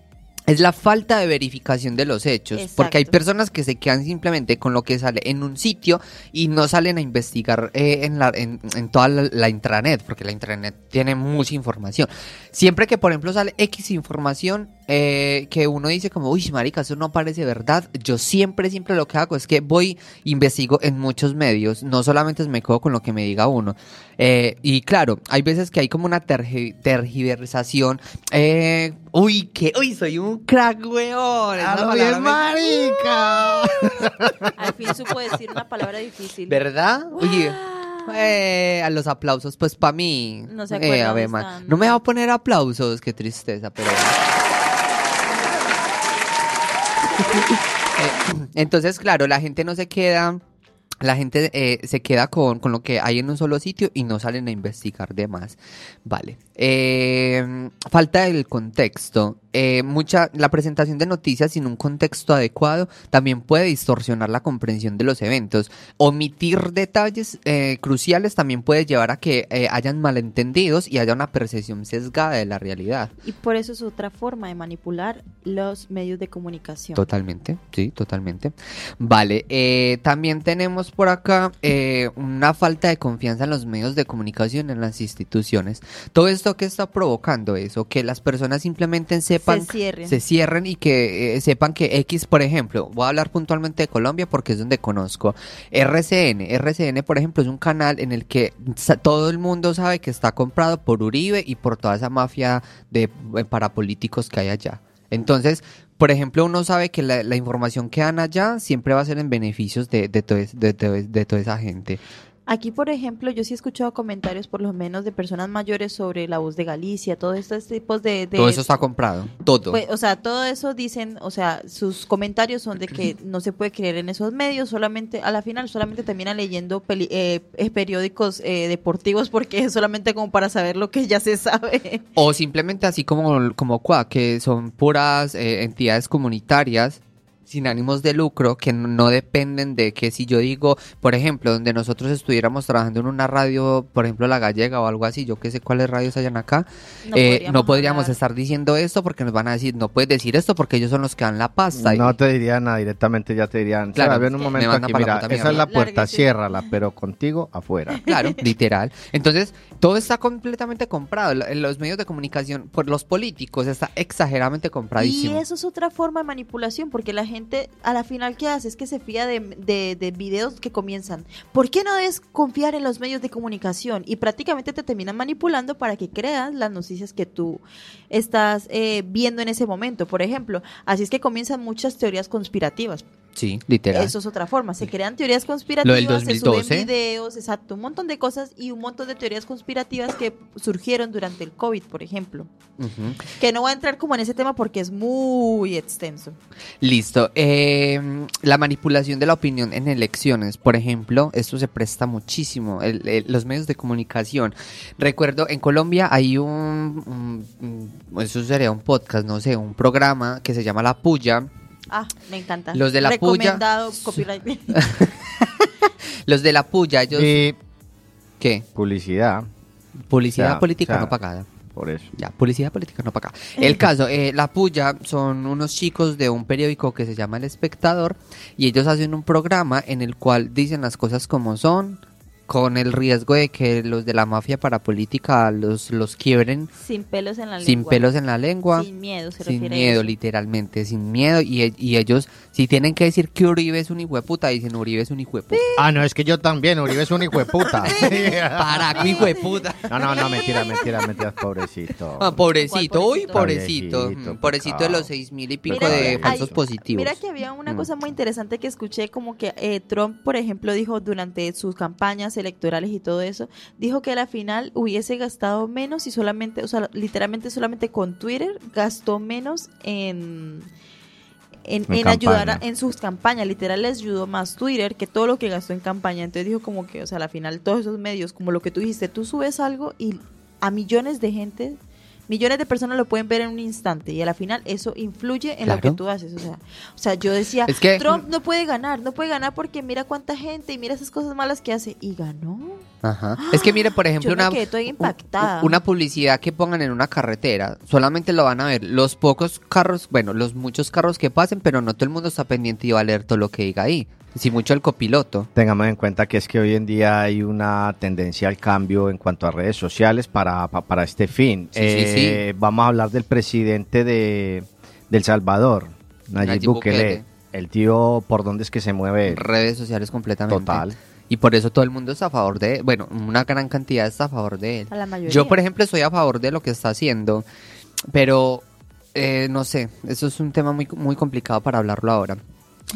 es la falta de verificación de los hechos. Porque hay personas que se quedan simplemente con lo que sale en un sitio y no salen a investigar eh, en, la, en, en toda la, la intranet, porque la intranet tiene mucha información. Siempre que, por ejemplo, sale X información eh, que uno dice como, uy, marica, eso no parece verdad, yo siempre, siempre lo que hago es que voy, investigo en muchos medios, no solamente me quedo con lo que me diga uno. Eh, y claro, hay veces que hay como una tergi- tergiversación. eh, uy, que, uy, soy un crack, weón. esa ¡A lo palabra bien, me- marica! Al fin supo decir una palabra difícil. ¿Verdad? Oye. eh, a los aplausos, pues para mí. No se Eh, a ver. No me va a poner aplausos, qué tristeza, pero. Eh, entonces, claro, la gente no se queda. La gente eh, se queda con, con lo que hay en un solo sitio y no salen a investigar de más. Vale. Eh, falta el contexto. Eh, mucha, la presentación de noticias sin un contexto adecuado también puede distorsionar la comprensión de los eventos. Omitir detalles eh, cruciales también puede llevar a que eh, hayan malentendidos y haya una percepción sesgada de la realidad. Y por eso es otra forma de manipular los medios de comunicación. Totalmente, sí, totalmente. Vale, eh, también tenemos por acá eh, una falta de confianza en los medios de comunicación, en las instituciones. Todo esto que está provocando eso, que las personas simplemente sepan, Se cierren. se cierren y que eh, sepan que X, por ejemplo, voy a hablar puntualmente de Colombia porque es donde conozco. RCN, RCN, por ejemplo, es un canal en el que todo el mundo sabe que está comprado por Uribe y por toda esa mafia de eh, parapolíticos que hay allá. Entonces, por ejemplo, uno sabe que la, la información que dan allá siempre va a ser en beneficios de, de, todo es- de, de toda esa gente. Aquí, por ejemplo, yo sí he escuchado comentarios, por lo menos de personas mayores, sobre la voz de Galicia, todos estos tipos de... de- Todo eso está comprado. Todo. Pues, o sea, todo eso dicen, o sea, sus comentarios son de que no se puede creer en esos medios, solamente, a la final solamente terminan leyendo peli- eh, eh, periódicos eh, deportivos porque es solamente como para saber lo que ya se sabe. O simplemente así como, como CUA, que son puras eh, entidades comunitarias sin ánimos de lucro que no- no dependen de que si yo digo, por ejemplo, donde nosotros estuviéramos trabajando en una radio, por ejemplo la gallega o algo así, yo que sé cuáles radios hayan acá, No eh, podríamos no podríamos hablar. estar diciendo esto porque nos van a decir, no puedes decir esto porque ellos son los que dan la pasta. y- No te dirían nada, directamente ya te dirían, Claro, en un me momento aquí, mira, esa es la puerta, ciérrala, pero contigo afuera. Claro, literal. Entonces, todo está completamente comprado. Los medios de comunicación, por los políticos, está exageradamente Y compradísimo. eso es otra forma de manipulación, porque la gente a la final ¿qué hace? Es que se fía de, de, de videos que comienzan. ¿Por qué no debes confiar en los medios de comunicación? Y prácticamente te terminan manipulando para que creas las noticias que tú estás eh, viendo en ese momento. Por ejemplo, así es que comienzan muchas teorías conspirativas. Sí, literal. Eso es otra forma. Se crean teorías conspirativas, Lo del se 2012. suben videos, exacto, un montón de cosas y un montón de teorías conspirativas que surgieron durante el COVID, por ejemplo. Que no voy a entrar como en ese tema porque es muy extenso. Listo. Eh, la manipulación de la opinión en elecciones, por ejemplo, esto se presta muchísimo. El- el- los medios de comunicación. Recuerdo, en Colombia hay un, un- un- eso sería un podcast, no sé, un programa que se llama La Puya. Ah, me encanta. Los de la puya. Recomendado, copyright. Los de La Puya, ellos... Y ¿Qué? publicidad, Publicidad O sea, política o sea, no pagada. por eso. Ya, publicidad política no acá. El caso, eh, La Puya son unos chicos de un periódico que se llama El Espectador y ellos hacen un programa en el cual dicen las cosas como son, con el riesgo de que los de la mafia parapolítica los, los quiebren Sin pelos en la lengua. sin pelos en la lengua. Sin miedo, se Sin refiere a miedo, eso. literalmente, sin miedo. Y, y ellos, si tienen que decir que Uribe es un hijo de puta, dicen Uribe es un hijo de puta. Ah, no, es que yo también, Uribe es un hijo de puta. Para, hijo de puta. No, no, no, mentira, mentira, mentira, pobrecito. Ah, pobrecito, ¿Cuál uy, pobrecito? pobrecito. Mm, Pobrecito de los seis mil y pico Mira, de hay- falsos positivos. Mira que había una Mm. cosa muy interesante que escuché, como que eh, Trump, por ejemplo, dijo durante sus campañas electorales y todo eso, dijo que a la final hubiese gastado menos y solamente, o sea, literalmente solamente con Twitter gastó menos en en, ayudar a- en sus campañas, literal les ayudó más Twitter que todo lo que gastó en campaña. Entonces dijo como que, o sea, a la final todos esos medios, como lo que tú dijiste, tú subes algo y a millones de gente, millones de personas lo pueden ver en un instante y a la final eso influye en lo que tú haces. O sea, o sea yo decía, Es que- Trump no puede ganar, no puede ganar porque mira cuánta gente y mira esas cosas malas que hace y ganó. Ajá. Es que mire, por ejemplo, una, impactada. una publicidad que pongan en una carretera, solamente lo van a ver los pocos carros, bueno, los muchos carros que pasen, pero no todo el mundo está pendiente y va a leer todo lo que diga ahí. Si mucho el copiloto. Tengamos en cuenta que es que hoy en día hay una tendencia al cambio en cuanto a redes sociales para, pa- para este fin. Sí, sí, Eh, Vamos a hablar del presidente de, de El Salvador, Nayib, Nayib Bukele. Bukele. El tío, ¿por dónde es que se mueve? Redes sociales completamente. Total. Y por eso todo el mundo está a favor de, bueno, una gran cantidad está a favor de él. A la mayoría. Yo, por ejemplo, estoy a favor de lo que está haciendo, pero eh, no sé, eso es un tema muy, muy complicado para hablarlo ahora.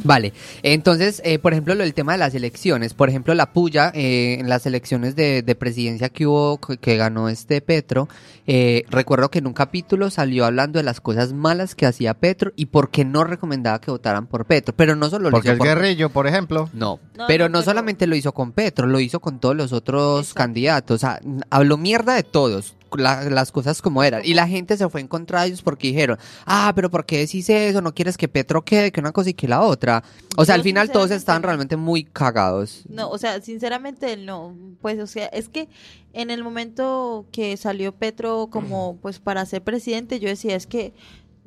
Vale, entonces, eh, por ejemplo, lo del tema de las elecciones, por ejemplo, la puya eh, en las elecciones de, de presidencia que hubo, que ganó este Petro, eh, recuerdo que en un capítulo salió hablando de las cosas malas que hacía Petro y por qué no recomendaba que votaran por Petro, pero no solo lo Porque hizo es por guerrillo, por ejemplo. no, No, pero no, no pero- solamente lo hizo con Petro, lo hizo con todos los otros Exacto. candidatos. O sea, habló mierda de todos, la- las cosas como eran. Y la gente se fue en contra de ellos porque dijeron, ah, pero ¿por qué decís eso? ¿No quieres que Petro quede? Que una cosa y que la otra. O sea, Yo al final todos no. realmente muy cagados. No, o sea, sinceramente no. Pues, o sea, es que en el momento que salió Petro como, pues, para ser presidente, yo decía, es que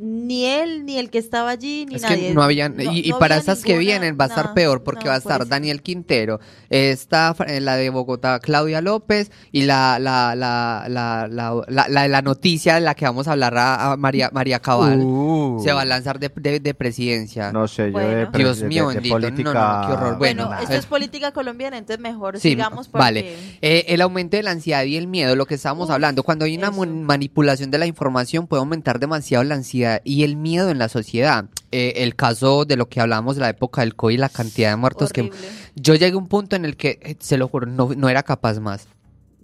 ni él, ni el que estaba allí, ni Es nadie. que no habían, no- y, y no para había estas que vienen va a estar no, peor porque no, va a estar. Daniel Quintero, está eh, la de Bogotá Claudia López y la la la la la, la, la de la noticia de la que vamos a hablar a, a María María Cabal. Uh. Se va a lanzar de, de, de presidencia. No sé, yo de, Bueno. pre- Dios de- mío, de- de bendito. No, no, qué horror. Bueno, Bueno, esto es política colombiana, entonces mejor Sí, sigamos porque... vale. Eh, el aumento de la ansiedad y el miedo, lo que estábamos Uf, hablando, cuando hay una eso. manipulación de la información puede aumentar demasiado la ansiedad y el miedo en la sociedad. Eh, el caso de lo que hablábamos de la época del COVID, la cantidad de muertos que... Yo llegué a un punto en el que, eh, se lo juro, no, no era capaz más.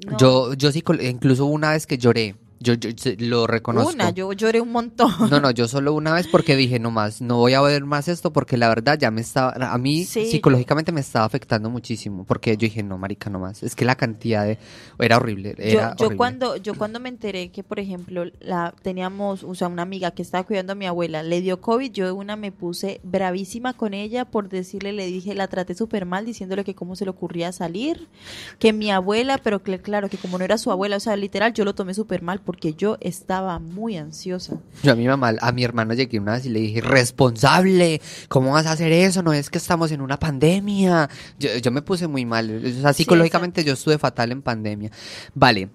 No. Yo, yo sí, incluso una vez que lloré, Yo, yo lo reconozco. Una, yo lloré un montón. No, no, yo solo una vez porque dije, no más, no voy a ver más esto porque la verdad ya me estaba, a mí Sí, psicológicamente me estaba afectando muchísimo porque yo dije, no, marica, no más. Es que la cantidad de, era horrible, Yo, yo horrible. cuando yo cuando me enteré que por ejemplo la teníamos o sea una amiga que estaba cuidando a mi abuela le dio covid yo de una me puse bravísima con ella por decirle le dije la traté súper mal diciéndole que cómo se le ocurría salir que mi abuela pero que claro que como no era su abuela o sea literal yo lo tomé súper mal porque yo estaba muy ansiosa Yo a mi mamá, a mi hermano llegué una vez y le dije, responsable, ¿cómo vas a hacer eso? No es que estamos en una pandemia. Yo, yo me puse muy mal, o sea, psicológicamente yo estuve fatal en pandemia. Vale.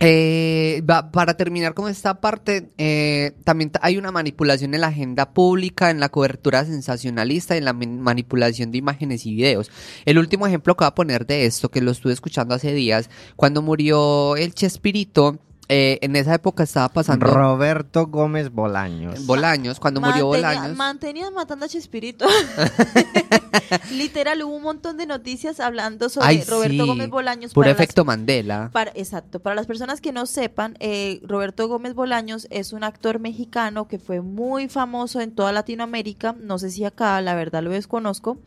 Eh, para terminar con esta parte, eh, también ta- hay una manipulación en la agenda pública, en la cobertura sensacionalista y en la man- manipulación de imágenes y videos. El último ejemplo que voy a poner de esto, que lo estuve escuchando hace días, cuando murió el Chespirito, eh, en esa época estaba pasando... Roberto Gómez Bolaños. Bolaños, cuando murió Bolaños. mantenían matando a Chespirito literal hubo un montón de noticias hablando sobre Ay, Roberto sí, Gómez Bolaños las efecto Mandela. Para, exacto, para las personas que no sepan, eh, Roberto Gómez Bolaños es un actor mexicano que fue muy famoso en toda Latinoamérica, no sé si acá, la verdad lo desconozco,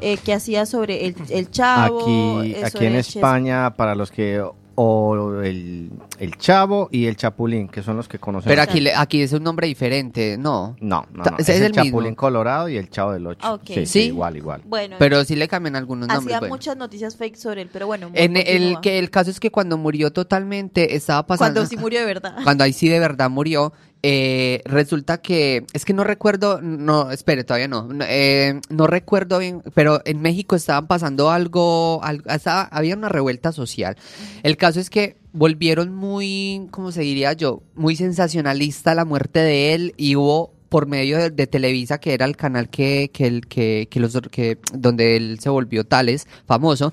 eh, que hacía sobre el, el chavo. Aquí, aquí en España, para los que o el, el Chavo y el Chapulín, que son los que conocemos. Pero aquí, le- aquí es un nombre diferente, no. No, no, no. ese Es, es el, el mismo. Chapulín Colorado y el Chavo del Ocho. Sí, sí, ¿Sí? igual, igual. Bueno, Pero sí le cambian algunos nombres. hacía bueno. muchas noticias fake sobre él, pero bueno. En el que el caso es que cuando murió totalmente estaba pasando. Cuando sí murió de verdad. Cuando ahí sí de verdad murió, eh, resulta que es que no recuerdo, no, espere, todavía no, no, eh, no recuerdo bien, pero en México estaban pasando algo, algo estaba- había una revuelta social. El caso es que volvieron muy, ¿cómo se diría yo? Muy sensacionalista la muerte de él y hubo por medio de, de Televisa, que era el canal que, que, el, que, que los, que, donde él se volvió tales, famoso,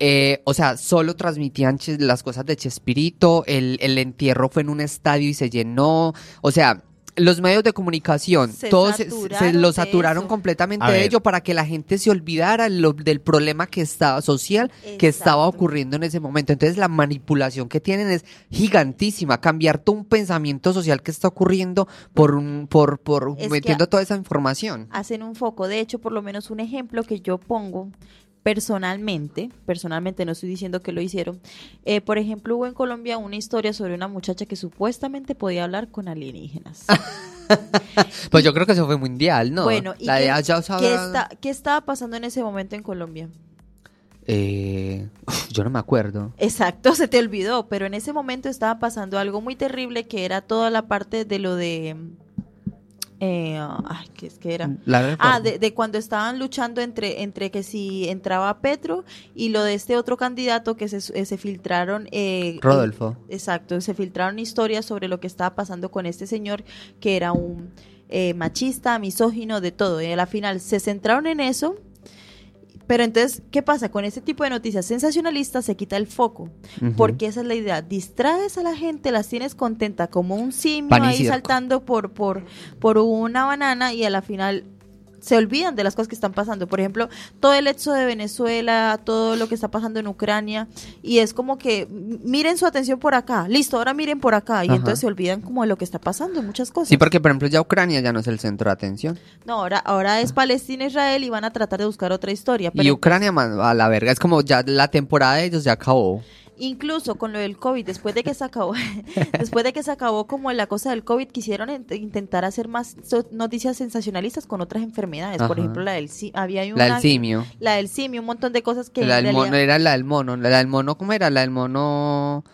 eh, o sea, solo transmitían las cosas de Chespirito, el, el entierro fue en un estadio y se llenó, o sea, los medios de comunicación, Se todos se, lo saturaron completamente A de ver. ello para que la gente se olvidara lo- del problema que estaba social que estaba ocurriendo en ese momento. Entonces la manipulación que tienen es gigantísima, cambiar todo un pensamiento social que está ocurriendo por un, por, por Es metiendo toda esa información. hacen un foco. De hecho, por lo menos un ejemplo que yo pongo personalmente, personalmente no estoy diciendo que lo hicieron, eh, por ejemplo, hubo en Colombia una historia sobre una muchacha que supuestamente podía hablar con alienígenas. Pues yo creo que eso fue mundial, ¿no? Bueno, ¿y la de qué, Aya qué Osaba- está- qué estaba pasando en ese momento en Colombia? Eh, yo no me acuerdo. Exacto, se te olvidó, pero en ese momento estaba pasando algo muy terrible que era toda la parte de lo de... eh, ay, ¿qué es que era? La. Ah, de, de cuando estaban luchando entre, entre que si entraba Petro y lo de este otro candidato que se, eh, se filtraron. eh, Rodolfo. eh, exacto, se filtraron historias sobre lo que estaba pasando con este señor que era un eh, machista, misógino, de todo. Y a la final se centraron en eso. Pero entonces, ¿qué pasa? Con este tipo de noticias sensacionalistas se quita el foco. Porque esa es la idea. Distraes a la gente, las tienes contenta como un simio ahí saltando por, por, por una banana y a la final se olvidan de las cosas que están pasando. Por ejemplo, todo el hecho de Venezuela, todo lo que está pasando en Ucrania, y es como que miren su atención por acá, listo, ahora miren por acá, y Ajá. entonces se olvidan como de lo que está pasando, muchas cosas. Sí, porque por ejemplo ya Ucrania ya no es el centro de atención. No, ahora, ahora es Palestina, Israel, y van a tratar de buscar otra historia. y Pero Ucrania man, a la verga, es como ya la temporada de ellos ya acabó. Incluso con lo del COVID, después de que se acabó, después de que se acabó como la cosa del COVID, quisieron int- intentar hacer más so- noticias sensacionalistas con otras enfermedades. Por ejemplo, la del si- había La una, del simio. la del simio, un montón de cosas que La del realidad- mono, era la del mono. La del mono, ¿cómo era? La del mono...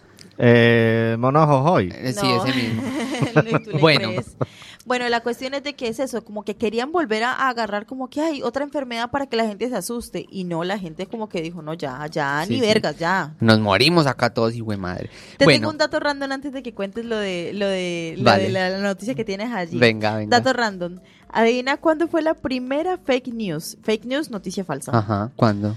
Eh, Mono Jojoy. eh, Sí, No. ese mismo. Bueno. crees. Bueno, la cuestión es de que es eso, como que querían volver a, a agarrar como que hay otra enfermedad para que la gente se asuste y no, la gente como que dijo, no, ya, ya, Sí, ni sí. vergas, ya. Nos morimos acá todos, hijo de madre. Te bueno, tengo un dato random antes de que cuentes lo de, lo de, lo Vale. de la, la noticia que tienes allí. venga, venga. Dato random. Adivina cuándo fue la primera fake news. Fake news, noticia falsa. Ajá, ¿cuándo?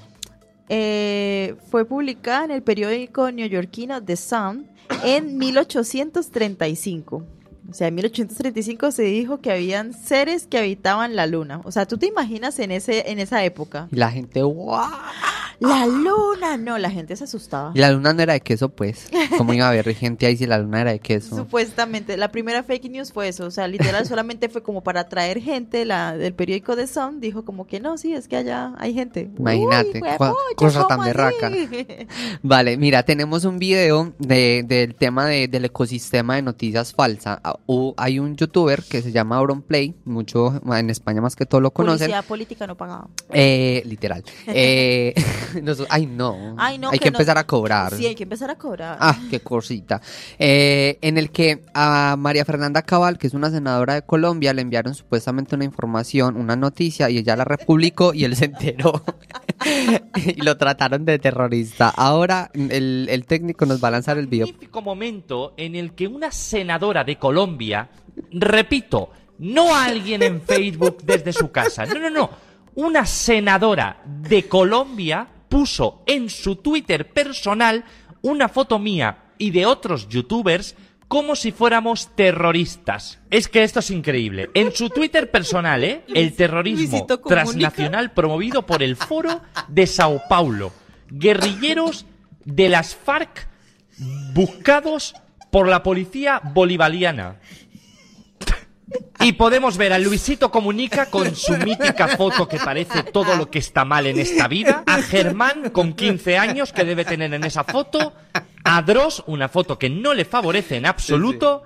Eh, fue publicada en el periódico neoyorquino The Sun en 1835. O sea, en 1835 se dijo que habían seres que habitaban la luna. O sea, ¿tú te imaginas en ese en esa época? La gente, ¡guau! La luna, no, la gente se asustaba. Y la luna no era de queso, pues. ¿Cómo iba a haber gente ahí si la luna era de queso? Supuestamente, la primera fake news fue eso, o sea, literal solamente fue como para atraer gente, la del periódico de Sun dijo como que no, sí, es que allá hay gente. Imagínate, Uy, cosa ¿cómo tan berraca. Vale, mira, tenemos un video de, del tema de- del ecosistema de noticias falsas. Ah, Hay un youtuber que se llama Auronplay, mucho en España más que todo lo conocen. Publicidad política no pagaba. Eh, literal. Eh, nos- ay, no. Ay, no, Hay que, que no- empezar a cobrar. Sí, hay que empezar a cobrar. Ah, qué cosita. Eh, en el que a María Fernanda Cabal, que es una senadora de Colombia, le enviaron supuestamente una información, una noticia, y ella la republicó y él se enteró. y lo trataron de terrorista. Ahora el, el técnico nos va a lanzar el video. magnífico momento en el que una senadora de Colombia, repito, no alguien en Facebook desde su casa, no, no, no, una senadora de Colombia puso en su Twitter personal una foto mía y de otros youtubers como si fuéramos terroristas. Es que esto es increíble. En su Twitter personal, ¿eh? El terrorismo transnacional promovido por el Foro de Sao Paulo. Guerrilleros de las FARC buscados por la policía bolivariana. Y podemos ver a Luisito Comunica con su mítica foto que parece todo lo que está mal en esta vida, a Germán con 15 años que debe tener en esa foto, a Dross una foto que no le favorece en absoluto.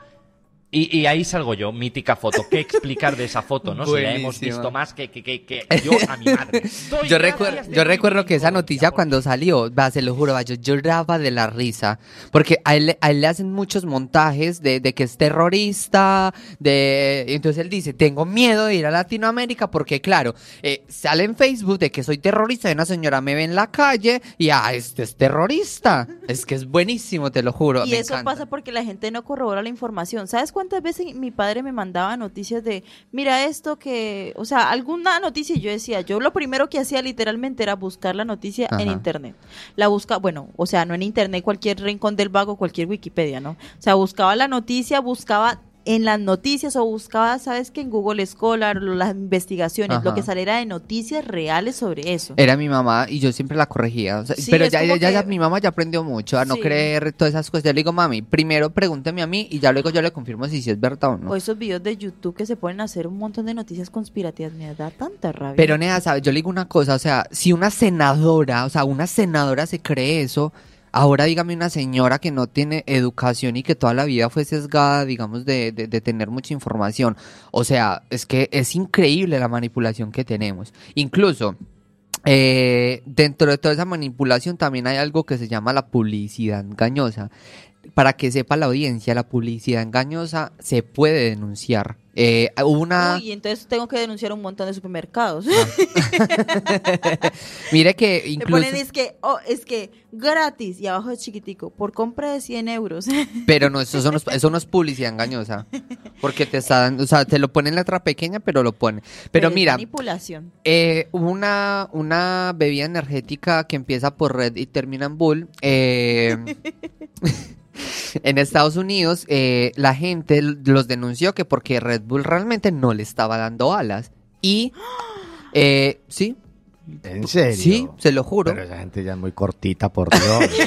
Y, y ahí salgo yo, mítica foto. ¿Qué explicar de esa foto, no? Si la hemos visto más que, que, que, que yo a mi madre. Yo recuerdo, yo recuerdo que esa noticia cuando salió, va, se lo juro, va, yo lloraba de la risa, porque a él, le- a él le hacen muchos montajes de, de que es terrorista, de, y entonces él dice, tengo miedo de ir a Latinoamérica porque claro, eh, sale en Facebook de que soy terrorista y una señora me ve en la calle y, ah, este es terrorista. Es que es buenísimo, te lo juro. Y me eso encanta. pasa porque la gente no corrobora la información. ¿Sabes cuántas veces mi padre me mandaba noticias de, mira esto que, o sea, alguna noticia y yo decía, yo lo primero que hacía literalmente era buscar la noticia en internet. La busca, bueno, o sea, no en internet, cualquier rincón del vago, cualquier Wikipedia, ¿no? O sea, buscaba la noticia, buscaba en las noticias o buscaba, ¿sabes que En Google Scholar, las investigaciones, lo que saliera de noticias reales sobre eso. Era mi mamá y yo siempre la corregía. o sea, Sí, pero ya, ya, ya, que- ya mi mamá ya aprendió mucho a no Sí. creer todas esas cosas. Yo le digo, mami, primero pregúnteme a mí y ya luego yo le confirmo si sí es verdad o no. O esos videos de YouTube que se ponen a hacer un montón de noticias conspirativas, me da tanta rabia. Pero Nea, ¿sabes? Yo le digo una cosa, o sea, si una senadora, o sea, una senadora se cree eso, ahora dígame una señora que no tiene educación y que toda la vida fue sesgada, digamos, de, de, tener mucha información. O sea, es que es increíble la manipulación que tenemos. Incluso... eh, dentro de toda esa manipulación también hay algo que se llama la publicidad engañosa. Para que sepa la audiencia, la publicidad engañosa se puede denunciar. Eh, hubo una... Uy, entonces tengo que denunciar un montón de supermercados. Mire que Me incluso... ponen es que, oh, es que gratis y abajo es chiquitico, por compra de 100 euros. Pero no, eso, no es, eso no es publicidad engañosa. Porque te está dando, o sea, te lo pone en letra pequeña, pero lo pone. Pero es mira, Manipulación. eh, hubo una, una bebida energética que empieza por Red y termina en Bull. eh, en Estados Unidos, eh, la gente los denunció que porque Red Bull realmente no le estaba dando alas. Y, eh, sí, ¿En serio? sí, se lo juro. Pero esa gente ya es muy cortita, por Dios.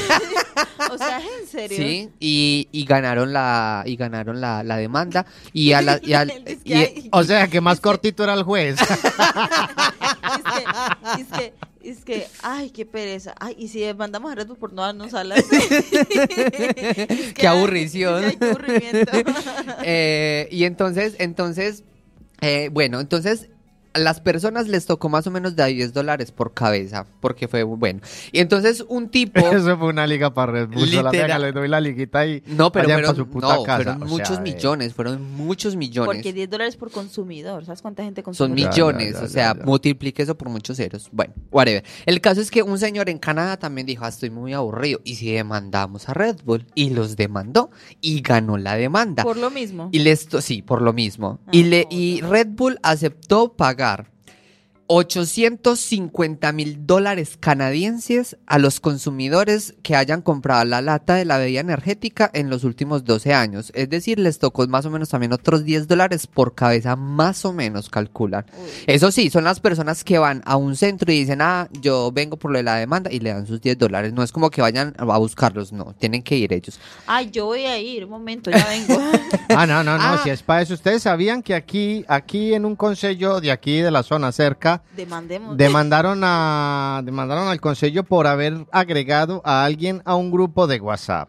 O sea, ¿es en serio? Sí, y, y ganaron la y ganaron la, la demanda y a la y al- y- hay- o sea, que más cortito era el juez. Es que, es que, es que, ay, qué pereza. Ay, y si mandamos a Red Bull por no darnos alas. Que, Qué aburrición. ay, qué aburrimiento. eh, y entonces entonces eh, bueno entonces a las personas les tocó más o menos de a 10 dólares por cabeza porque fue bueno y entonces un tipo Eso fue una liga para Red Bull. Literal. venga, le doy la liguita y no pero fueron, su puta no, casa. fueron O muchos sea, eh, millones fueron muchos millones Porque 10 dólares por consumidor. ¿Sabes cuánta gente Son consume? Ya, ya, millones, ya, o sea, ya, ya. multiplique eso por muchos ceros. Bueno, whatever. El caso es que un señor en Canadá también dijo, ah, estoy muy aburrido. Y si demandamos a Red Bull, y los demandó, y ganó la demanda. Por lo mismo. Y les, sí, por lo mismo. Ah, y, le, y Red Bull aceptó pagar cargar 850 mil dólares canadienses a los consumidores que hayan comprado la lata de la bebida energética en los últimos 12 años. Es decir, les tocó más o menos también otros 10 dólares por cabeza, más o menos calculan. Eso sí, son las personas que van a un centro y dicen, ah, yo vengo por lo de la demanda y le dan sus 10 dólares. No es como que vayan a buscarlos, no, tienen que ir ellos. Ay, yo voy a ir, un momento, ya vengo. Ah, no, no, no, Ah. si es para eso. Ustedes sabían que aquí, aquí en un consejo de aquí de la zona cerca, Demandemos. demandaron a, demandaron al consejo por haber agregado a alguien a un grupo de WhatsApp.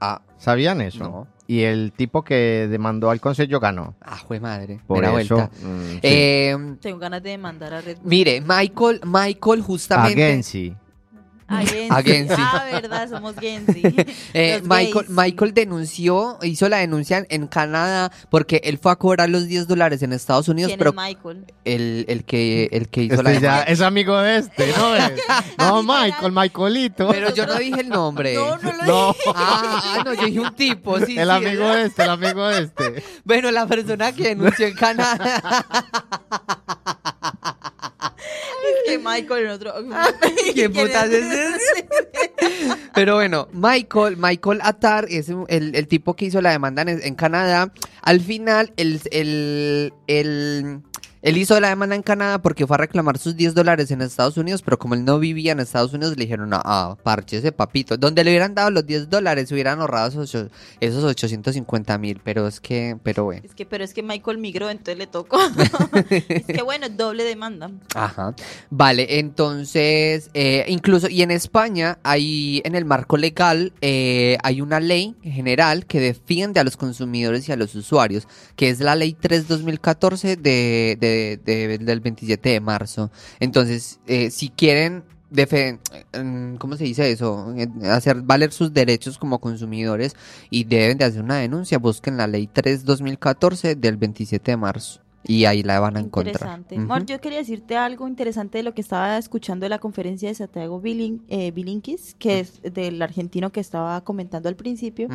Ah, ¿Sabían eso? No. Y el tipo que demandó al consejo ganó. ah, jue madre. Por eso. vuelta. mm, sí. Eh, Tengo ganas de demandar a Red Bull. mire, Michael, Michael justamente... Agency. A Gensi. A Gensi. Ah, verdad, somos Gensi. Eh, Michael. Michael denunció, hizo la denuncia en, Canadá porque él fue a cobrar los 10 dólares en Estados Unidos, ¿Quién pero es Michael? el, el que el que hizo Este la ya denuncia. es amigo de este, ¿no? es? No, Michael, Michaelito. Pero yo no dije el nombre. No, no lo No, Ah, ah, no, yo dije un tipo, sí. el sí, amigo de este, el amigo de este. Bueno, la persona que denunció en Canadá. Que Michael en otro. ¿Quién putas es ese? Pero bueno, Michael, Michael Attar es el, el tipo que hizo la demanda en, en Canadá. Al final, el, el, el- él hizo la demanda en Canadá porque fue a reclamar sus 10 dólares en Estados Unidos, pero como él no vivía en Estados Unidos, le dijeron, ah, parche ese papito. Donde le hubieran dado los 10 dólares, se hubieran ahorrado esos, ocho- esos 850 mil, pero es que, pero bueno. Es que, pero es que Michael migró, entonces le tocó. es que bueno, doble demanda. Ajá. Vale, entonces, eh, incluso, y en España hay, en el marco legal, eh, hay una ley general que defiende a los consumidores y a los usuarios, que es la ley 3-2014 de, de- de- del 27 de marzo. Entonces, eh, si quieren... ¿Cómo se dice eso? Hacer valer sus derechos como consumidores y deben de hacer una denuncia. Busquen la ley 3-2014 del 27 de marzo y ahí la van a encontrar. Interesante. Mor, yo quería decirte algo interesante de lo que estaba escuchando de la conferencia de Santiago Bilin, eh, Bilinkis, que es del argentino que estaba comentando al principio.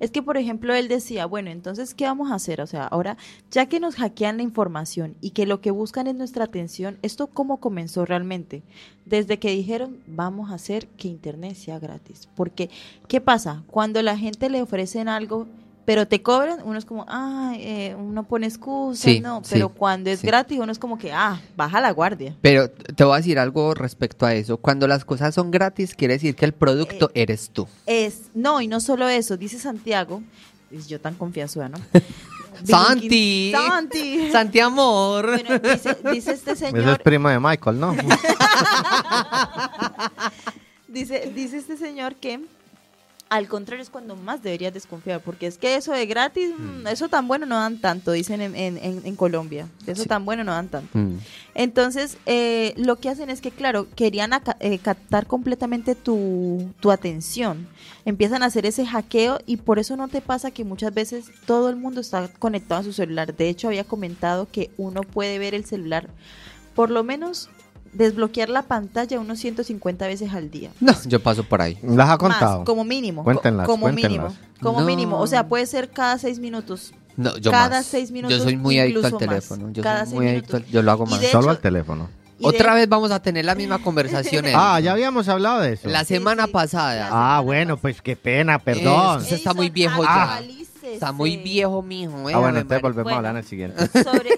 Es que, por ejemplo, él decía, bueno, entonces, ¿qué vamos a hacer? O sea, ahora, ya que nos hackean la información y que lo que buscan es nuestra atención, ¿esto cómo comenzó realmente? Desde que dijeron, vamos a hacer que Internet sea gratis. Porque, ¿qué pasa? Cuando la gente le ofrecen algo, pero te cobran, uno es como, ah, eh, uno pone excusas, Sí, no, sí, pero cuando es sí. gratis, uno es como que, ah, baja la guardia. Pero te voy a decir algo respecto a eso. Cuando las cosas son gratis, quiere decir que el producto Eh, eres tú. Es, no, y no solo eso, dice Santiago, y yo tan confianzuda, ¿no? Santi. Santi. Santi Amor. Bueno, dice, dice este Ese es señor, primo de Michael, ¿no? dice, dice este señor que al contrario es cuando más deberías desconfiar, porque es que eso de gratis, mm, eso tan bueno no dan tanto, dicen en, en- en- en Colombia, eso Sí. tan bueno no dan tanto. Mm. Entonces, eh, lo que hacen es que, claro, querían aca- eh, captar completamente tu, tu atención. Empiezan a hacer ese hackeo y por eso no te pasa que muchas veces todo el mundo está conectado a su celular. De hecho, había comentado que uno puede ver el celular, por lo menos desbloquear la pantalla unos 150 veces al día. No, yo paso por ahí. ¿Las ha contado? Más, como mínimo. Cuéntenlas, co- como cuéntenlas. mínimo. Como No. mínimo. O sea, puede ser cada seis minutos. No, yo Cada más. seis minutos, Yo soy muy adicto al teléfono. Yo Cada soy seis muy adicto al, minutos. Yo lo hago más. Solo hecho- al teléfono. Otra de- vez vamos a tener la misma conversación. Eric. Ah, ya habíamos hablado de eso. La semana sí. pasada. Ah, bueno, pues qué pena, perdón. Eso está muy viejo ya. Está muy viejo, mijo. eh, Ah, bueno, entonces volvemos Bueno. a hablar en el siguiente. sobre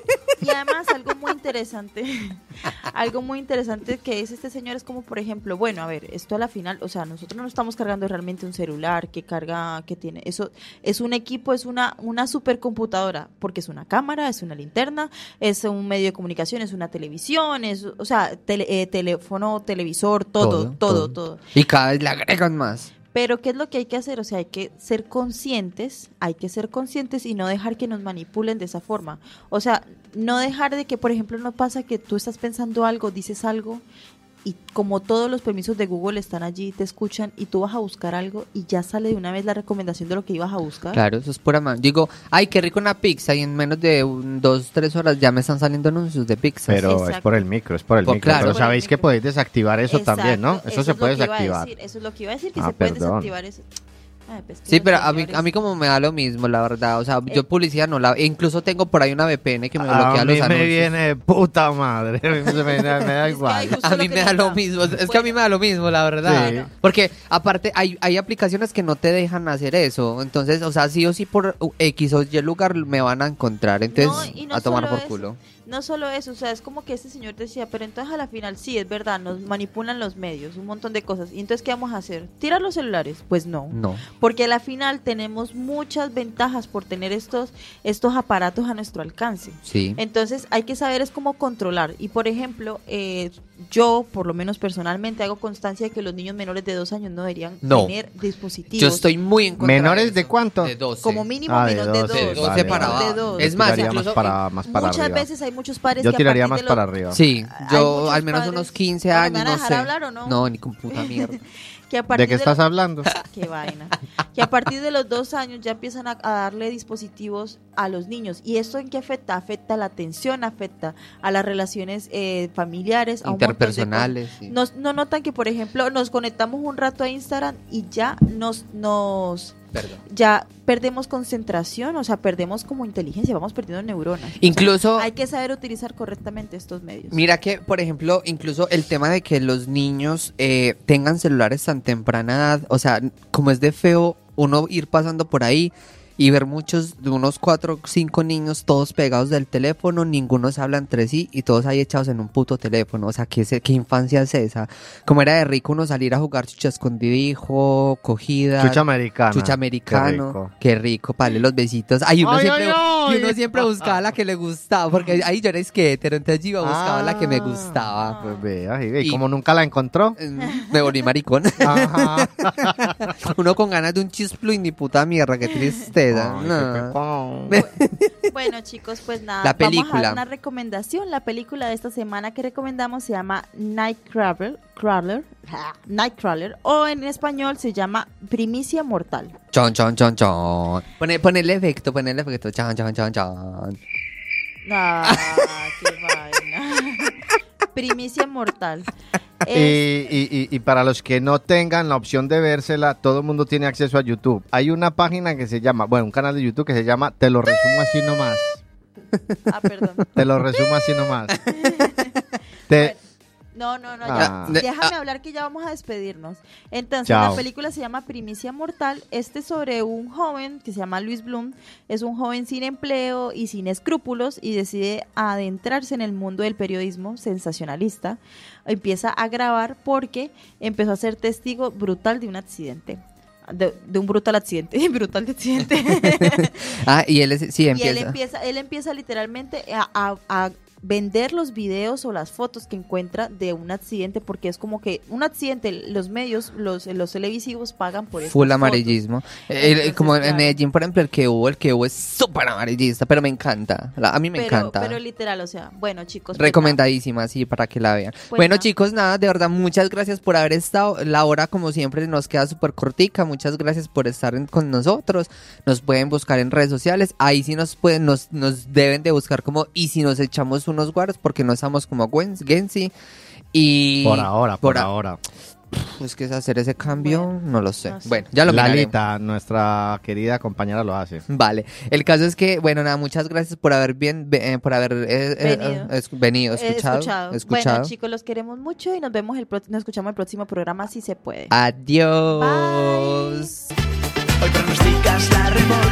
y además algo muy interesante algo muy interesante que es este señor es como por ejemplo bueno a ver esto a la final o sea nosotros no estamos cargando realmente un celular que carga que tiene eso es un equipo es una una supercomputadora porque es una cámara es una linterna es un medio de comunicación es una televisión es o sea tele- eh, teléfono televisor todo todo todo, Y cada vez le agregan más. Pero ¿qué es lo que hay que hacer? O sea, hay que ser conscientes, hay que ser conscientes y no dejar que nos manipulen de esa forma. O sea, no dejar de que, por ejemplo, no pasa que tú estás pensando algo, dices algo y como todos los permisos de Google están allí, te escuchan y tú vas a buscar algo y ya sale de una vez la recomendación de lo que ibas a buscar. Claro, eso es pura man. Digo, ay, qué rico una pizza y en menos de un, dos, tres horas ya me están saliendo anuncios de pizza. Pero es por el micro, es por el Por- micro. claro. Pero sabéis que podéis desactivar eso Exacto, también, ¿no? Eso, se es puede desactivar. decir, eso es lo que iba a decir, que Ah, se puede perdón. desactivar eso. Ay, pues, Sí, pero a mí, a mí como me da lo mismo, la verdad. O sea, yo Eh. publicidad no la... Incluso tengo por ahí una VPN que me A bloquea mí los me anuncios. viene puta madre. A mí me, me da- Es que igual. A mí me da lo mismo, es que a mí me da lo mismo, la verdad. Sí. Porque aparte hay, hay aplicaciones que no te dejan hacer eso, entonces, o sea, sí o sí por X o Y lugar me van a encontrar, entonces No, y no a tomar por eso. culo. No solo eso, o sea, es como que este señor decía, pero entonces a la final sí, es verdad, nos manipulan los medios, un montón de cosas. ¿Y entonces qué vamos a hacer? ¿Tirar los celulares? Pues no. No. Porque a la final tenemos muchas ventajas por tener estos, estos aparatos a nuestro alcance. Sí. Entonces hay que saber es cómo controlar. Y por ejemplo, eh, yo, por lo menos personalmente, hago constancia de que los niños menores de dos años no deberían No. tener dispositivos. Yo estoy muy en contra ¿Menores eso. de cuánto? De 12. como mínimo Ah, de menos de 12, dos. De 12 vale, para. De. Es más, tiraría más incluso para, más para Muchas arriba. veces hay muchos padres Yo que tiraría más de para arriba. Sí, yo al menos padres- unos 15 Bueno, ¿me años, van a no sé. hablar o no? No, ni con puta mierda. que a partir ¿De qué estás los- hablando? Qué vaina. Que a partir de los dos años ya empiezan a, a darle dispositivos a los niños. ¿Y esto en qué afecta? Afecta a la atención, afecta a las relaciones eh, familiares, a un montón de cosas. Interpersonales. Nos, no notan que, por ejemplo, nos conectamos un rato a Instagram y ya nos, nos Perdón. ya perdemos concentración, o sea, perdemos como inteligencia, vamos perdiendo neuronas. Incluso Hay que saber utilizar correctamente estos medios. Mira que, por ejemplo, incluso el tema de que los niños eh, tengan celulares tan temprana edad, o sea, como es de feo uno ir pasando por ahí y ver muchos, de unos cuatro o cinco niños todos pegados del teléfono, ninguno se habla entre sí y todos ahí echados en un puto teléfono, o sea, ¿qué, es- qué infancia es esa? Como era de rico uno salir a jugar chucha escondidijo, cogida, Chucha americana. chucha americano, Qué rico. qué rico, pale los besitos. Ay, uno Ay, siempre, ay, ay. y uno siempre buscaba la que le gustaba, porque ahí yo era esquetero, entonces yo iba a buscar la que me Ah. gustaba. Pues vea, y, ve, Y- como nunca la encontró. Mm, Me volví maricón. Ajá. Uno con ganas de un chisplo y ni puta mierda, qué tristeza. Ay, No. Bueno, chicos, pues nada, La vamos a película. dar una recomendación. La película de esta semana que recomendamos se llama Nightcrawler, Crawler, Nightcrawler, o en español se llama Primicia Mortal. Chon, chon, chon, chon. Pone, pone el efecto, pone el efecto. Chon, chon, chon, chon. Ah, qué vaina. Primicia Mortal. Y, y- y para los que no tengan la opción de vérsela, todo el mundo tiene acceso a YouTube. Hay una página que se llama, bueno, un canal de YouTube que se llama Te lo resumo así nomás. ah, perdón. Te lo resumo así nomás. Te, No, no, no, Ah. ya. Déjame hablar que ya vamos a despedirnos. Entonces, Chao. la película se llama Primicia Mortal. Este es sobre un joven que se llama Luis Bloom. Es un joven sin empleo y sin escrúpulos y decide adentrarse en el mundo del periodismo sensacionalista. Empieza a grabar porque empezó a ser testigo brutal de un accidente. De, de un brutal accidente, brutal de accidente. Ah, y él es, sí, Y empieza. él empieza, él empieza literalmente a, a- a vender los videos o las fotos que encuentra de un accidente, porque es como que un accidente, los medios, los, los televisivos pagan por eso. Full amarillismo. El- como en. Medellín, por ejemplo, el que hubo, el que hubo es súper amarillista, pero me encanta. La- a mí me pero, encanta. pero literal, o sea, bueno chicos. pues Recomendadísima, sí, para que la vean. Pues bueno, nada. chicos, nada, de verdad, muchas gracias por haber estado. La hora, como siempre, nos queda súper cortica. Muchas gracias por estar en- con nosotros. Nos pueden buscar en redes sociales. Ahí sí nos pueden, nos, nos deben de buscar como, y si nos echamos unos guardos, porque no estamos como Gwen- Gensi. Y por ahora, por, ahora. Es que es hacer ese cambio, Bueno, no lo sé. no sé. Bueno, ya lo. Lalita, nuestra querida compañera, lo hace. Vale, el caso es que, bueno, nada, muchas gracias por haber bien, eh, por haber eh, eh, Venido. eh, es- venido, Eh, escuchado, escuchado. escuchado. Bueno chicos, los queremos mucho y nos vemos el pro- nos escuchamos el próximo programa si se puede. Adiós. Hoy pronosticas la remontada.